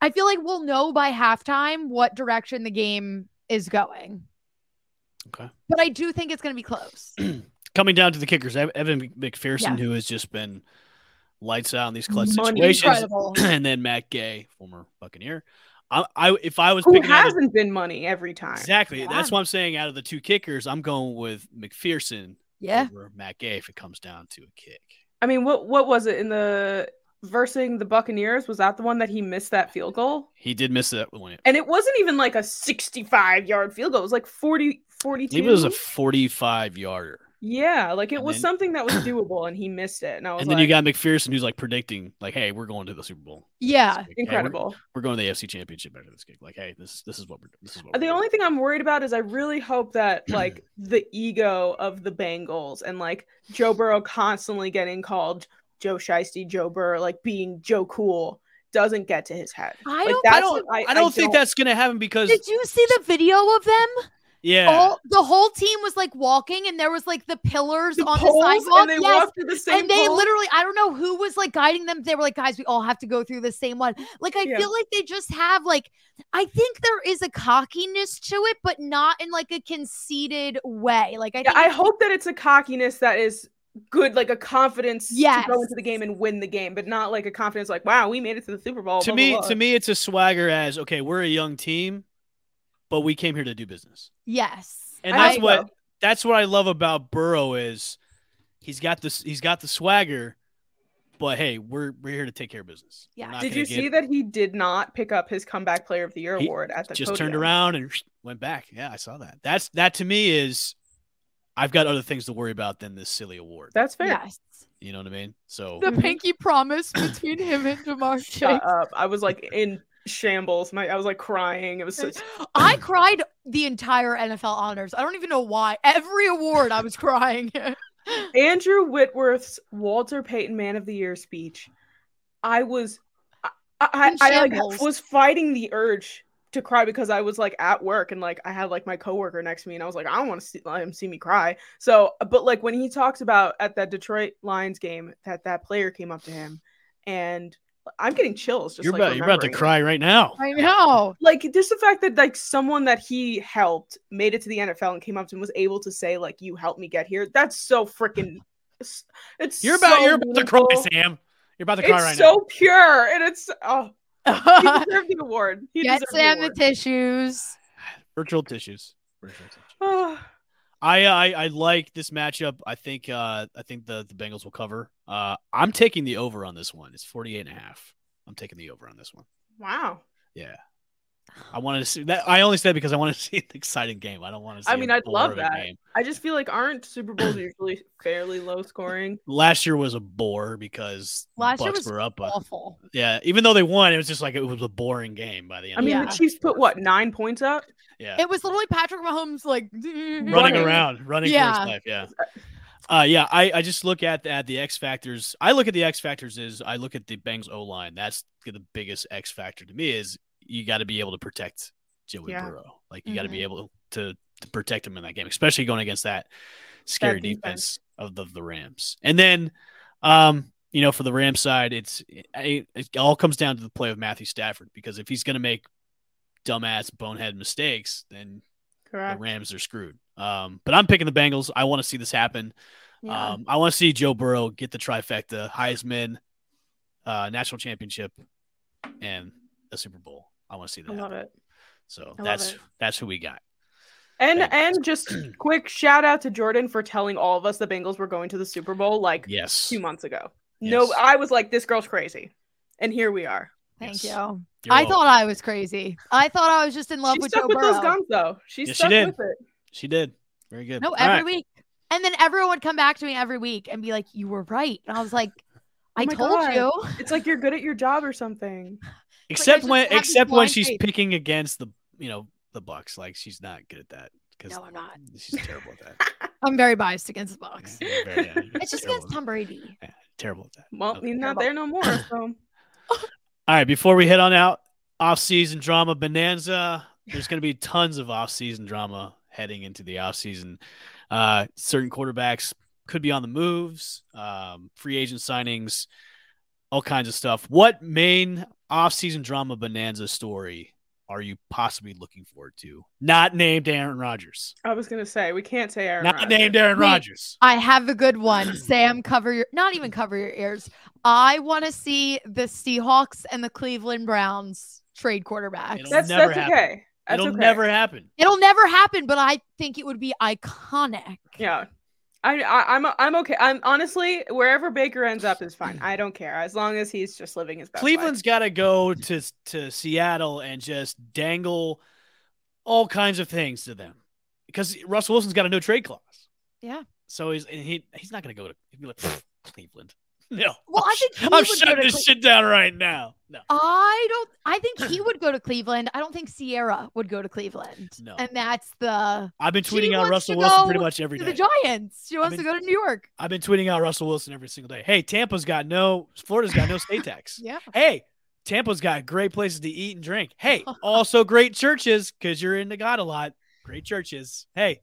I feel like we'll know by halftime what direction the game is going. Okay. But I do think it's going to be close. Coming down to the kickers, Evan McPherson, yeah. who has just been lights out in these clutch Money situations, and then Matt Gay, former Buccaneer. I, I if I was who picking hasn't of, been money every time. Exactly. Yeah. That's what I'm saying. Out of the two kickers, I'm going with McPherson. Yeah. Over Matt Gay if it comes down to a kick. I mean, what what was it in the versing the Buccaneers, was that the one that he missed that field goal? He did miss that one. And it wasn't even like a 65 yard field goal. It was like 40, 42. It was a 45 yarder. Yeah, like it and was then, something that was doable, and he missed it. And I was and then like, you got McPherson, who's like predicting, like, "Hey, we're going to the Super Bowl." Yeah, incredible. Hey, we're, we're, going to the AFC Championship after this gig. Like, hey, this this is what we're this is what. The only thing I'm worried about is I really hope that like the ego of the Bengals and like Joe Burrow constantly getting called Joe Shiesty, Joe Burr, like being Joe Cool doesn't get to his head. I like, don't. I don't. I, I don't think don't... that's gonna happen because. Did you see the video of them? Yeah. All, the whole team was like walking and there was like the pillars the on poles, the sidewalk. And they yes. walked the same And they pole. literally, I don't know who was like guiding them. They were like, guys, we all have to go through the same one. Like, I yeah. feel like they just have like, I think there is a cockiness to it, but not in like a conceited way. Like, I, yeah, I hope that it's a cockiness that is good, like a confidence yes. to go into the game and win the game, but not like a confidence like, wow, we made it to the Super Bowl. To blah, me, blah, blah. to me, it's a swagger as okay, we're a young team, but we came here to do business. Yes. And that's what that's what I love about Burrow is he's got this he's got the swagger, but hey, we're we're here to take care of business. Yeah. Did you get, see that he did not pick up his comeback player of the year award at the just podium. turned around and went back. Yeah, I saw that. That's that to me is I've got other things to worry about than this silly award. That's fair. Yes. You know what I mean? So the mm-hmm. pinky promise between him and Ja'Marr Chase. Shut up. I was like in shambles. My I was like crying. It was such... I cried the entire NFL honors. I don't even know why. Every award I was crying. Andrew Whitworth's Walter Payton Man of the Year speech, I was, I, I, I like, was fighting the urge to cry because I was like at work and like I had like my coworker next to me and I was like I don't want to see, let him see me cry. So, but like when he talks about at that Detroit Lions game that that player came up to him and I'm getting chills. Just You're like, about you're about to cry right now. I know. Like just the fact that like someone that he helped made it to the NFL and came up to him was able to say like you helped me get here. That's so freaking. It's, it's You're about so you're about to cry. Sam. You're about to cry It's right so now. pure and it's oh he deserved the award. He Get Sam the the tissues. Virtual tissues. Virtual tissues. I, I I like this matchup. I think uh I think the the Bengals will cover. Uh I'm taking the over on this one. It's 48 and a half. I'm taking the over on this one. wow. Yeah. I wanted to see that. I only said because I want to see an exciting game. I don't want to see. I a mean, I'd love that. Game. I just feel like aren't Super Bowls usually fairly low scoring? Last year was a bore because the Last year Bucs was were up. Awful. yeah, even though they won, it was just like it was a boring game by the end. I mean, Yeah. the Chiefs put what nine points up? yeah, It was literally Patrick Mahomes like running, running. around, running Yeah. for his life. Yeah. Uh, yeah, I, I just look at at the X factors. I look at the X factors is I look at the Bangs O line. That's the biggest X factor to me is you got to be able to protect Joey Yeah. Burrow. Like you got to be able to to protect him in that game, especially going against that scary defense. defense of the, the Rams. And then, um, you know, for the Rams side, it's it, it all comes down to the play of Matthew Stafford because if he's going to make dumbass bonehead mistakes, then the Rams are screwed. Um, but I'm picking the Bengals. I want to see this happen. Yeah. Um, I want to see Joe Burrow get the trifecta: Heisman, uh, national championship, and a Super Bowl. I want to see that. I love happen. it. So I that's it. that's who we got. And Thanks. and just quick shout out to Jordan for telling all of us the Bengals were going to the Super Bowl like Yes. two months ago. No, I was like, this girl's crazy, and here we are. Thank Yes. you. You're I welcome. thought I was crazy. I thought I was just in love she with stuck Joe with Burrow. those guns though. She Yes, she stuck did. with it. she did. Very good. No, All every right. week. And then everyone would come back to me every week and be like, "You were right." And I was like, oh "I Oh my told God. you." It's like you're good at your job or something. Except when except when she's faith. picking against the you know the Bucs. Like she's not good at that because No, I'm not. she's terrible at that. I'm very biased against the Bucs. Yeah, very- yeah, It's just against Tom Brady. Yeah, terrible at that. Well, Okay. he's not there no more. So All right, before we head on out, off-season drama bonanza. There's going to be tons of off-season drama heading into the off-season. Uh, certain quarterbacks could be on the moves, um, free agent signings, all kinds of stuff. What main off-season drama bonanza story are you possibly looking forward to? Not named Aaron Rodgers. I was gonna say we can't say Aaron. Not Rodgers. named Aaron Wait. Rodgers. I have a good one. Sam, cover your not even cover your ears. I want to see the Seahawks and the Cleveland Browns trade quarterbacks. It'll That's never that's happen. okay. That's It'll okay. never happen. It'll never happen, but I think it would be iconic. Yeah. I, I I'm uh, I'm okay. I'm honestly wherever Baker ends up is fine. I don't care as long as he's just living his best. Cleveland's got to go to to Seattle and just dangle all kinds of things to them because Russell Wilson's got a no trade clause. Yeah. So he's and he he's not going to go to he'd be like Cleveland. No. Well, I think he I'm shutting this Cle- shit down right now. No. I don't. I think he would go to Cleveland. I don't think Ciara would go to Cleveland. No. And that's the I've been tweeting out Russell Wilson pretty much every day. the Giants. She wants mean- to go to New York. I've been tweeting out Russell Wilson every single day. Hey, Tampa's got no Florida's got no state tax. Yeah. Hey, Tampa's got great places to eat and drink. Hey, also great churches because you're into God a lot. Great churches. Hey,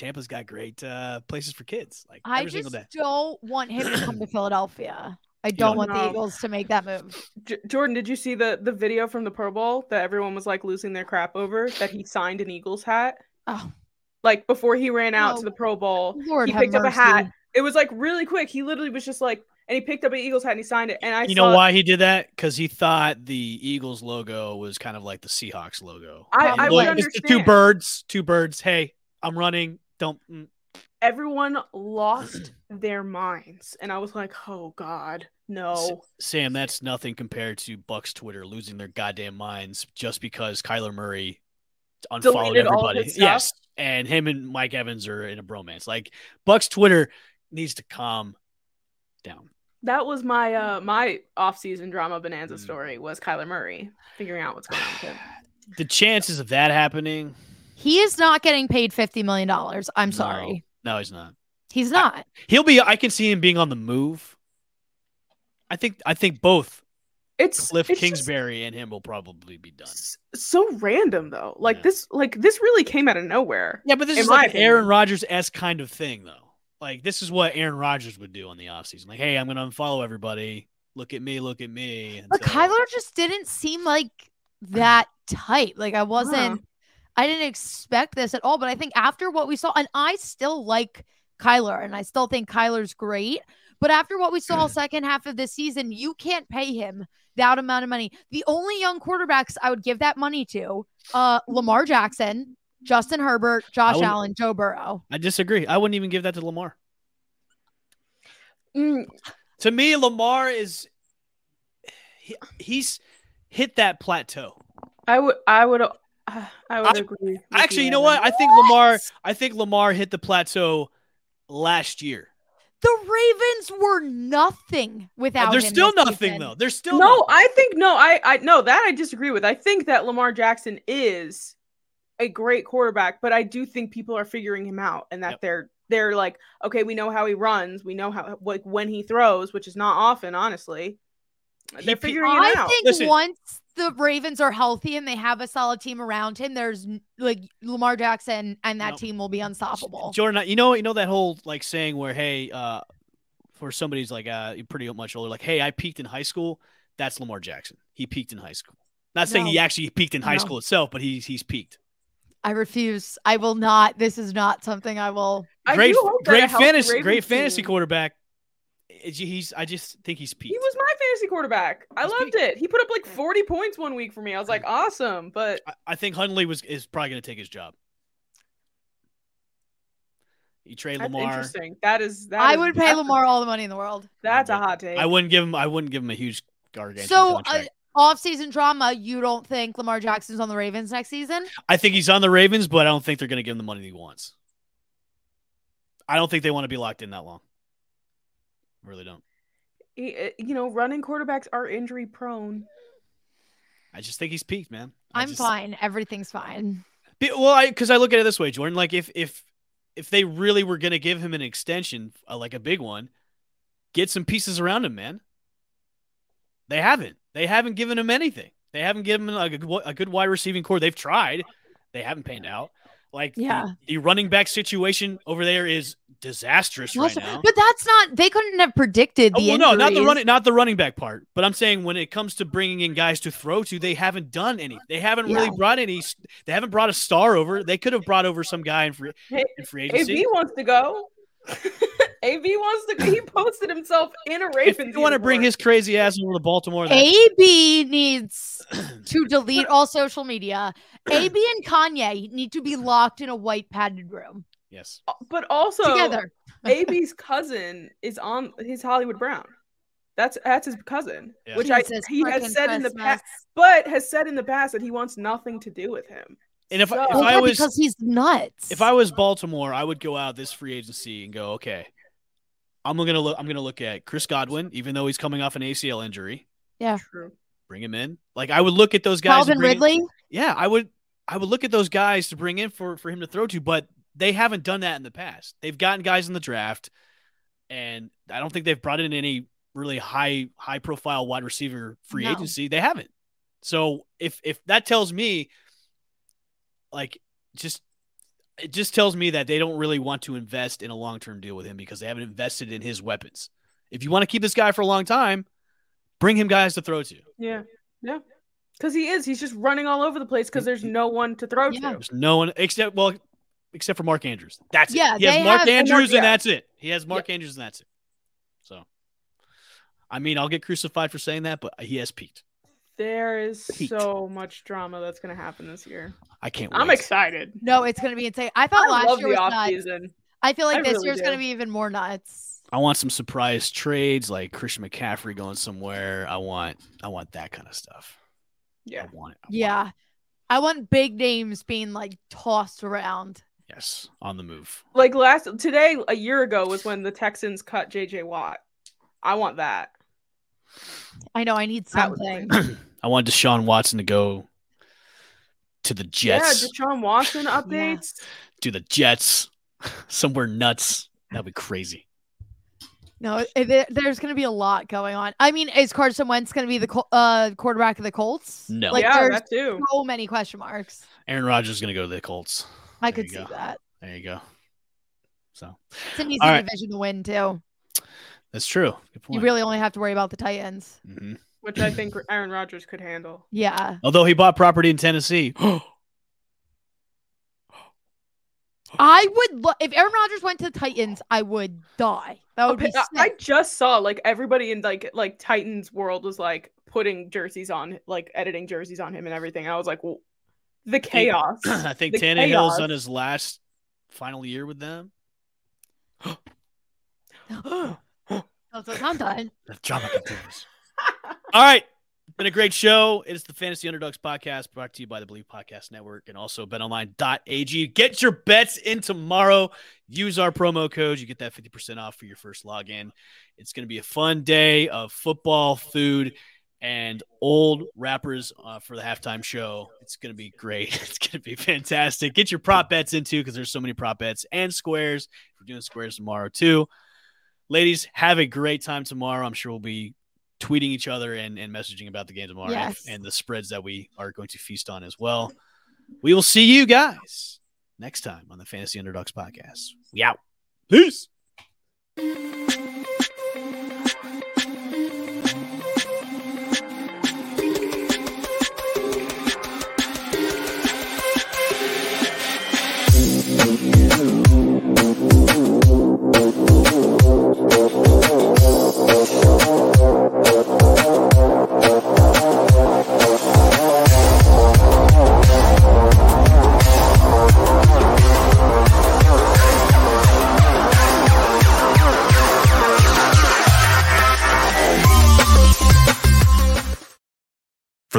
Tampa's got great uh, places for kids. Like I every just single day. don't want him to come to Philadelphia. I don't don't want the. Eagles to make that move. J- Jordan, did you see the the video from the Pro Bowl that everyone was like losing their crap over that he signed an Eagles hat? Oh, Like before he ran out to Oh, the Pro Bowl, Lord he have picked up a hat. It was like really quick. He literally was just like, and he picked up an Eagles hat and he signed it. And I You saw, know why he did that? Because he thought the Eagles logo was kind of like the Seahawks logo. I, I And would look, the understand. two birds. Two birds. Hey, I'm running. Don't. mm. Everyone lost their minds, and I was like, oh god, no. Sam, that's nothing compared to Bucs Twitter losing their goddamn minds just because Kyler Murray unfollowed Deleted everybody. Yes, and him and Mike Evans are in a bromance. Like Bucs Twitter needs to calm down. That was my uh my off season drama bonanza Mm. story was Kyler Murray figuring out what's going on. The chances of that happening, He is not getting paid fifty million dollars. I'm no. sorry. No, he's not. He's not. He'll be. I can see him being on the move. I think. I think both It's Cliff it's just Kingsbury and him will probably be done. so random though. Like Yeah. this, like this really came out of nowhere. Yeah, but this is like an Aaron opinion. Rodgers esque kind of thing, though. Like this is what Aaron Rodgers would do on the offseason. Like, hey, I'm going to unfollow everybody. Look at me. Look at me. But until- Kyler just didn't seem like that tight. Like I wasn't Huh. I didn't expect this at all. But I think after what we saw, and I still like Kyler, and I still think Kyler's great. But after what we saw second half of this season, you can't pay him that amount of money. The only young quarterbacks I would give that money to, uh, Lamar Jackson, Justin Herbert, Josh Allen, Joe Burrow. I disagree. I wouldn't even give that to Lamar. Mm, To me, Lamar is he, he's hit that plateau. I would, I would, I would I- agree. Actually, you know Evan. what? I think Lamar. I think Lamar hit the plateau last year. The Ravens were nothing without There's him still this nothing season. though. There's still No, nothing. I think no, I, I no that I disagree with. I think that Lamar Jackson is a great quarterback, but I do think people are figuring him out, and that Yep. they're they're like, okay, we know how he runs, we know how like when he throws, which is not often, honestly. They're pe- figuring it out. I think Listen. once the Ravens are healthy and they have a solid team around him, there's like Lamar Jackson and that No. team will be unstoppable. Jordan, you know, you know that whole like saying where, hey, uh, for somebody's like uh, pretty much older, like, hey, I peaked in high school. That's Lamar Jackson. He peaked in high school. Not saying he actually peaked in high No. school itself, but he's he's peaked. I refuse. I will not. This is not something I will. I Great, do hope that a great fantasy, great fantasy team- quarterback. It's- He's, I just think he's peaked. He was my fantasy quarterback. I He's loved peak. it. He put up like 40 points one week for me. I was like, awesome. But I, I think Huntley was is probably going to take his job. You trade that's Lamar. interesting. That is that I is- would pay Lamar all the money in the world. That's a hot take. I wouldn't give him. I wouldn't give him a huge gargantuan So, uh, off-season drama. You don't think Lamar Jackson's on the Ravens next season? I think he's on the Ravens, but I don't think they're going to give him the money he wants. I don't think they want to be locked in that long. Really don't. He- uh, you know, running quarterbacks are injury prone. I just think he's peaked, man. I I'm just- fine. Everything's fine. Be- Well, I because I look at it this way, Jordan. Like if if if they really were going to give him an extension, uh, like a big one, get some pieces around him, man. They haven't. They haven't given him anything. They haven't given him a, a good wide receiving core. They've tried. They haven't panned out. Like Yeah. the, running back situation over there is disastrous right Also- now. But that's not. They couldn't have predicted Oh, the well, no, not the running, not the running back part. But I'm saying when it comes to bringing in guys to throw to, they haven't done any. They haven't really brought any. They haven't brought a star over. They could have brought over some guy in free Hey, in free agency. AB wants to go. AB wants to. He posted himself in a if Ravens. you want to bring his crazy ass over to Baltimore, that, AB needs to delete all social media. AB and Kanye need to be locked in a white padded room yes, uh, but also together. AB's cousin is on his Hollywood Brown. That's that's his cousin, Yeah. which I Jesus he has frickin' said in the past, but has said in the past that he wants nothing to do with him. And if, I- if So- Well, I was because he's nuts. if I was Baltimore, I would go out this free agency and go, okay, I'm gonna look. I'm gonna look at Chris Godwin, even though he's coming off an ACL injury. True. Bring him in. Like I would look at those guys. Calvin bring in- Ridley, yeah, I would I would look at those guys to bring in for for him to throw to, but they haven't done that in the past. They've gotten guys in the draft, and I don't think they've brought in any really high high profile wide receiver free No. agency. They haven't. So if if that tells me, like, just it just tells me that they don't really want to invest in a long term deal with him because they haven't invested in his weapons. If you want to keep this guy for a long time, bring him guys to throw to. Yeah, yeah. Because he is. He's just running all over the place because there's no one to throw Yeah. to. There's no one except well, except for Mark Andrews. That's Yeah, it. He has Mark have- Andrews, Mark- and yeah. that's it. He has Mark Andrews, and that's it. So, I mean, I'll get crucified for saying that, but he has peaked. There is Pete. so much drama that's gonna happen this year. I can't. Wait. I'm excited. no, it's gonna be insane. I thought I last love year the was off nuts. season. I feel like I this really year's do. gonna be even more nuts. I want some surprise trades, like Christian McCaffrey going somewhere. I want, I want that kind of stuff. Yeah. I want it. I want Yeah, it. I want big names being like tossed around. Yes, on the move. Like last today, a year ago was when the Texans cut JJ Watt. I want that. I know I need something. I want Deshaun Watson to go to the Jets. Yeah, Deshaun Watson updates. to the Jets, somewhere nuts. That'd be crazy. No, it, it- there's going to be a lot going on. I mean, is Carson Wentz going to be the uh, quarterback of the Colts? No. Like, yeah, there's that too. so many question marks. Aaron Rodgers is gonna go to the Colts. I There could see go. that. There you go. So It's an easy All right. division to win, too. that's true. Good point. You really only have to worry about the Titans. Mhm. Which I think Aaron Rodgers could handle. Yeah. Although he bought property in Tennessee. I would, lo- if Aaron Rodgers went to the Titans, I would die. That would be Okay, I- I just saw like everybody in like like Titans world was like putting jerseys on, like editing jerseys on him and everything. I was like, well, the chaos. I think The Tannehill's chaos. on his last final year with them. That's what I'm done. The drama continues. All right. Been a great show. It is the Fantasy Underdogs podcast brought to you by the Bleav Podcast Network and also betonline.ag. Get your bets in tomorrow. Use our promo code. You get that 50% off for your first login. It's going to be a fun day of football, food, and old rappers uh, for the halftime show. It's going to be great. It's going to be fantastic. Get your prop bets into because there's so many prop bets and squares. We're doing squares tomorrow too. Ladies, have a great time tomorrow. I'm sure we'll be tweeting each other and, and messaging about the game tomorrow and- Yes. and the spreads that we are going to feast on as well. We will see you guys next time on the Fantasy Underdogs podcast. We out. Peace.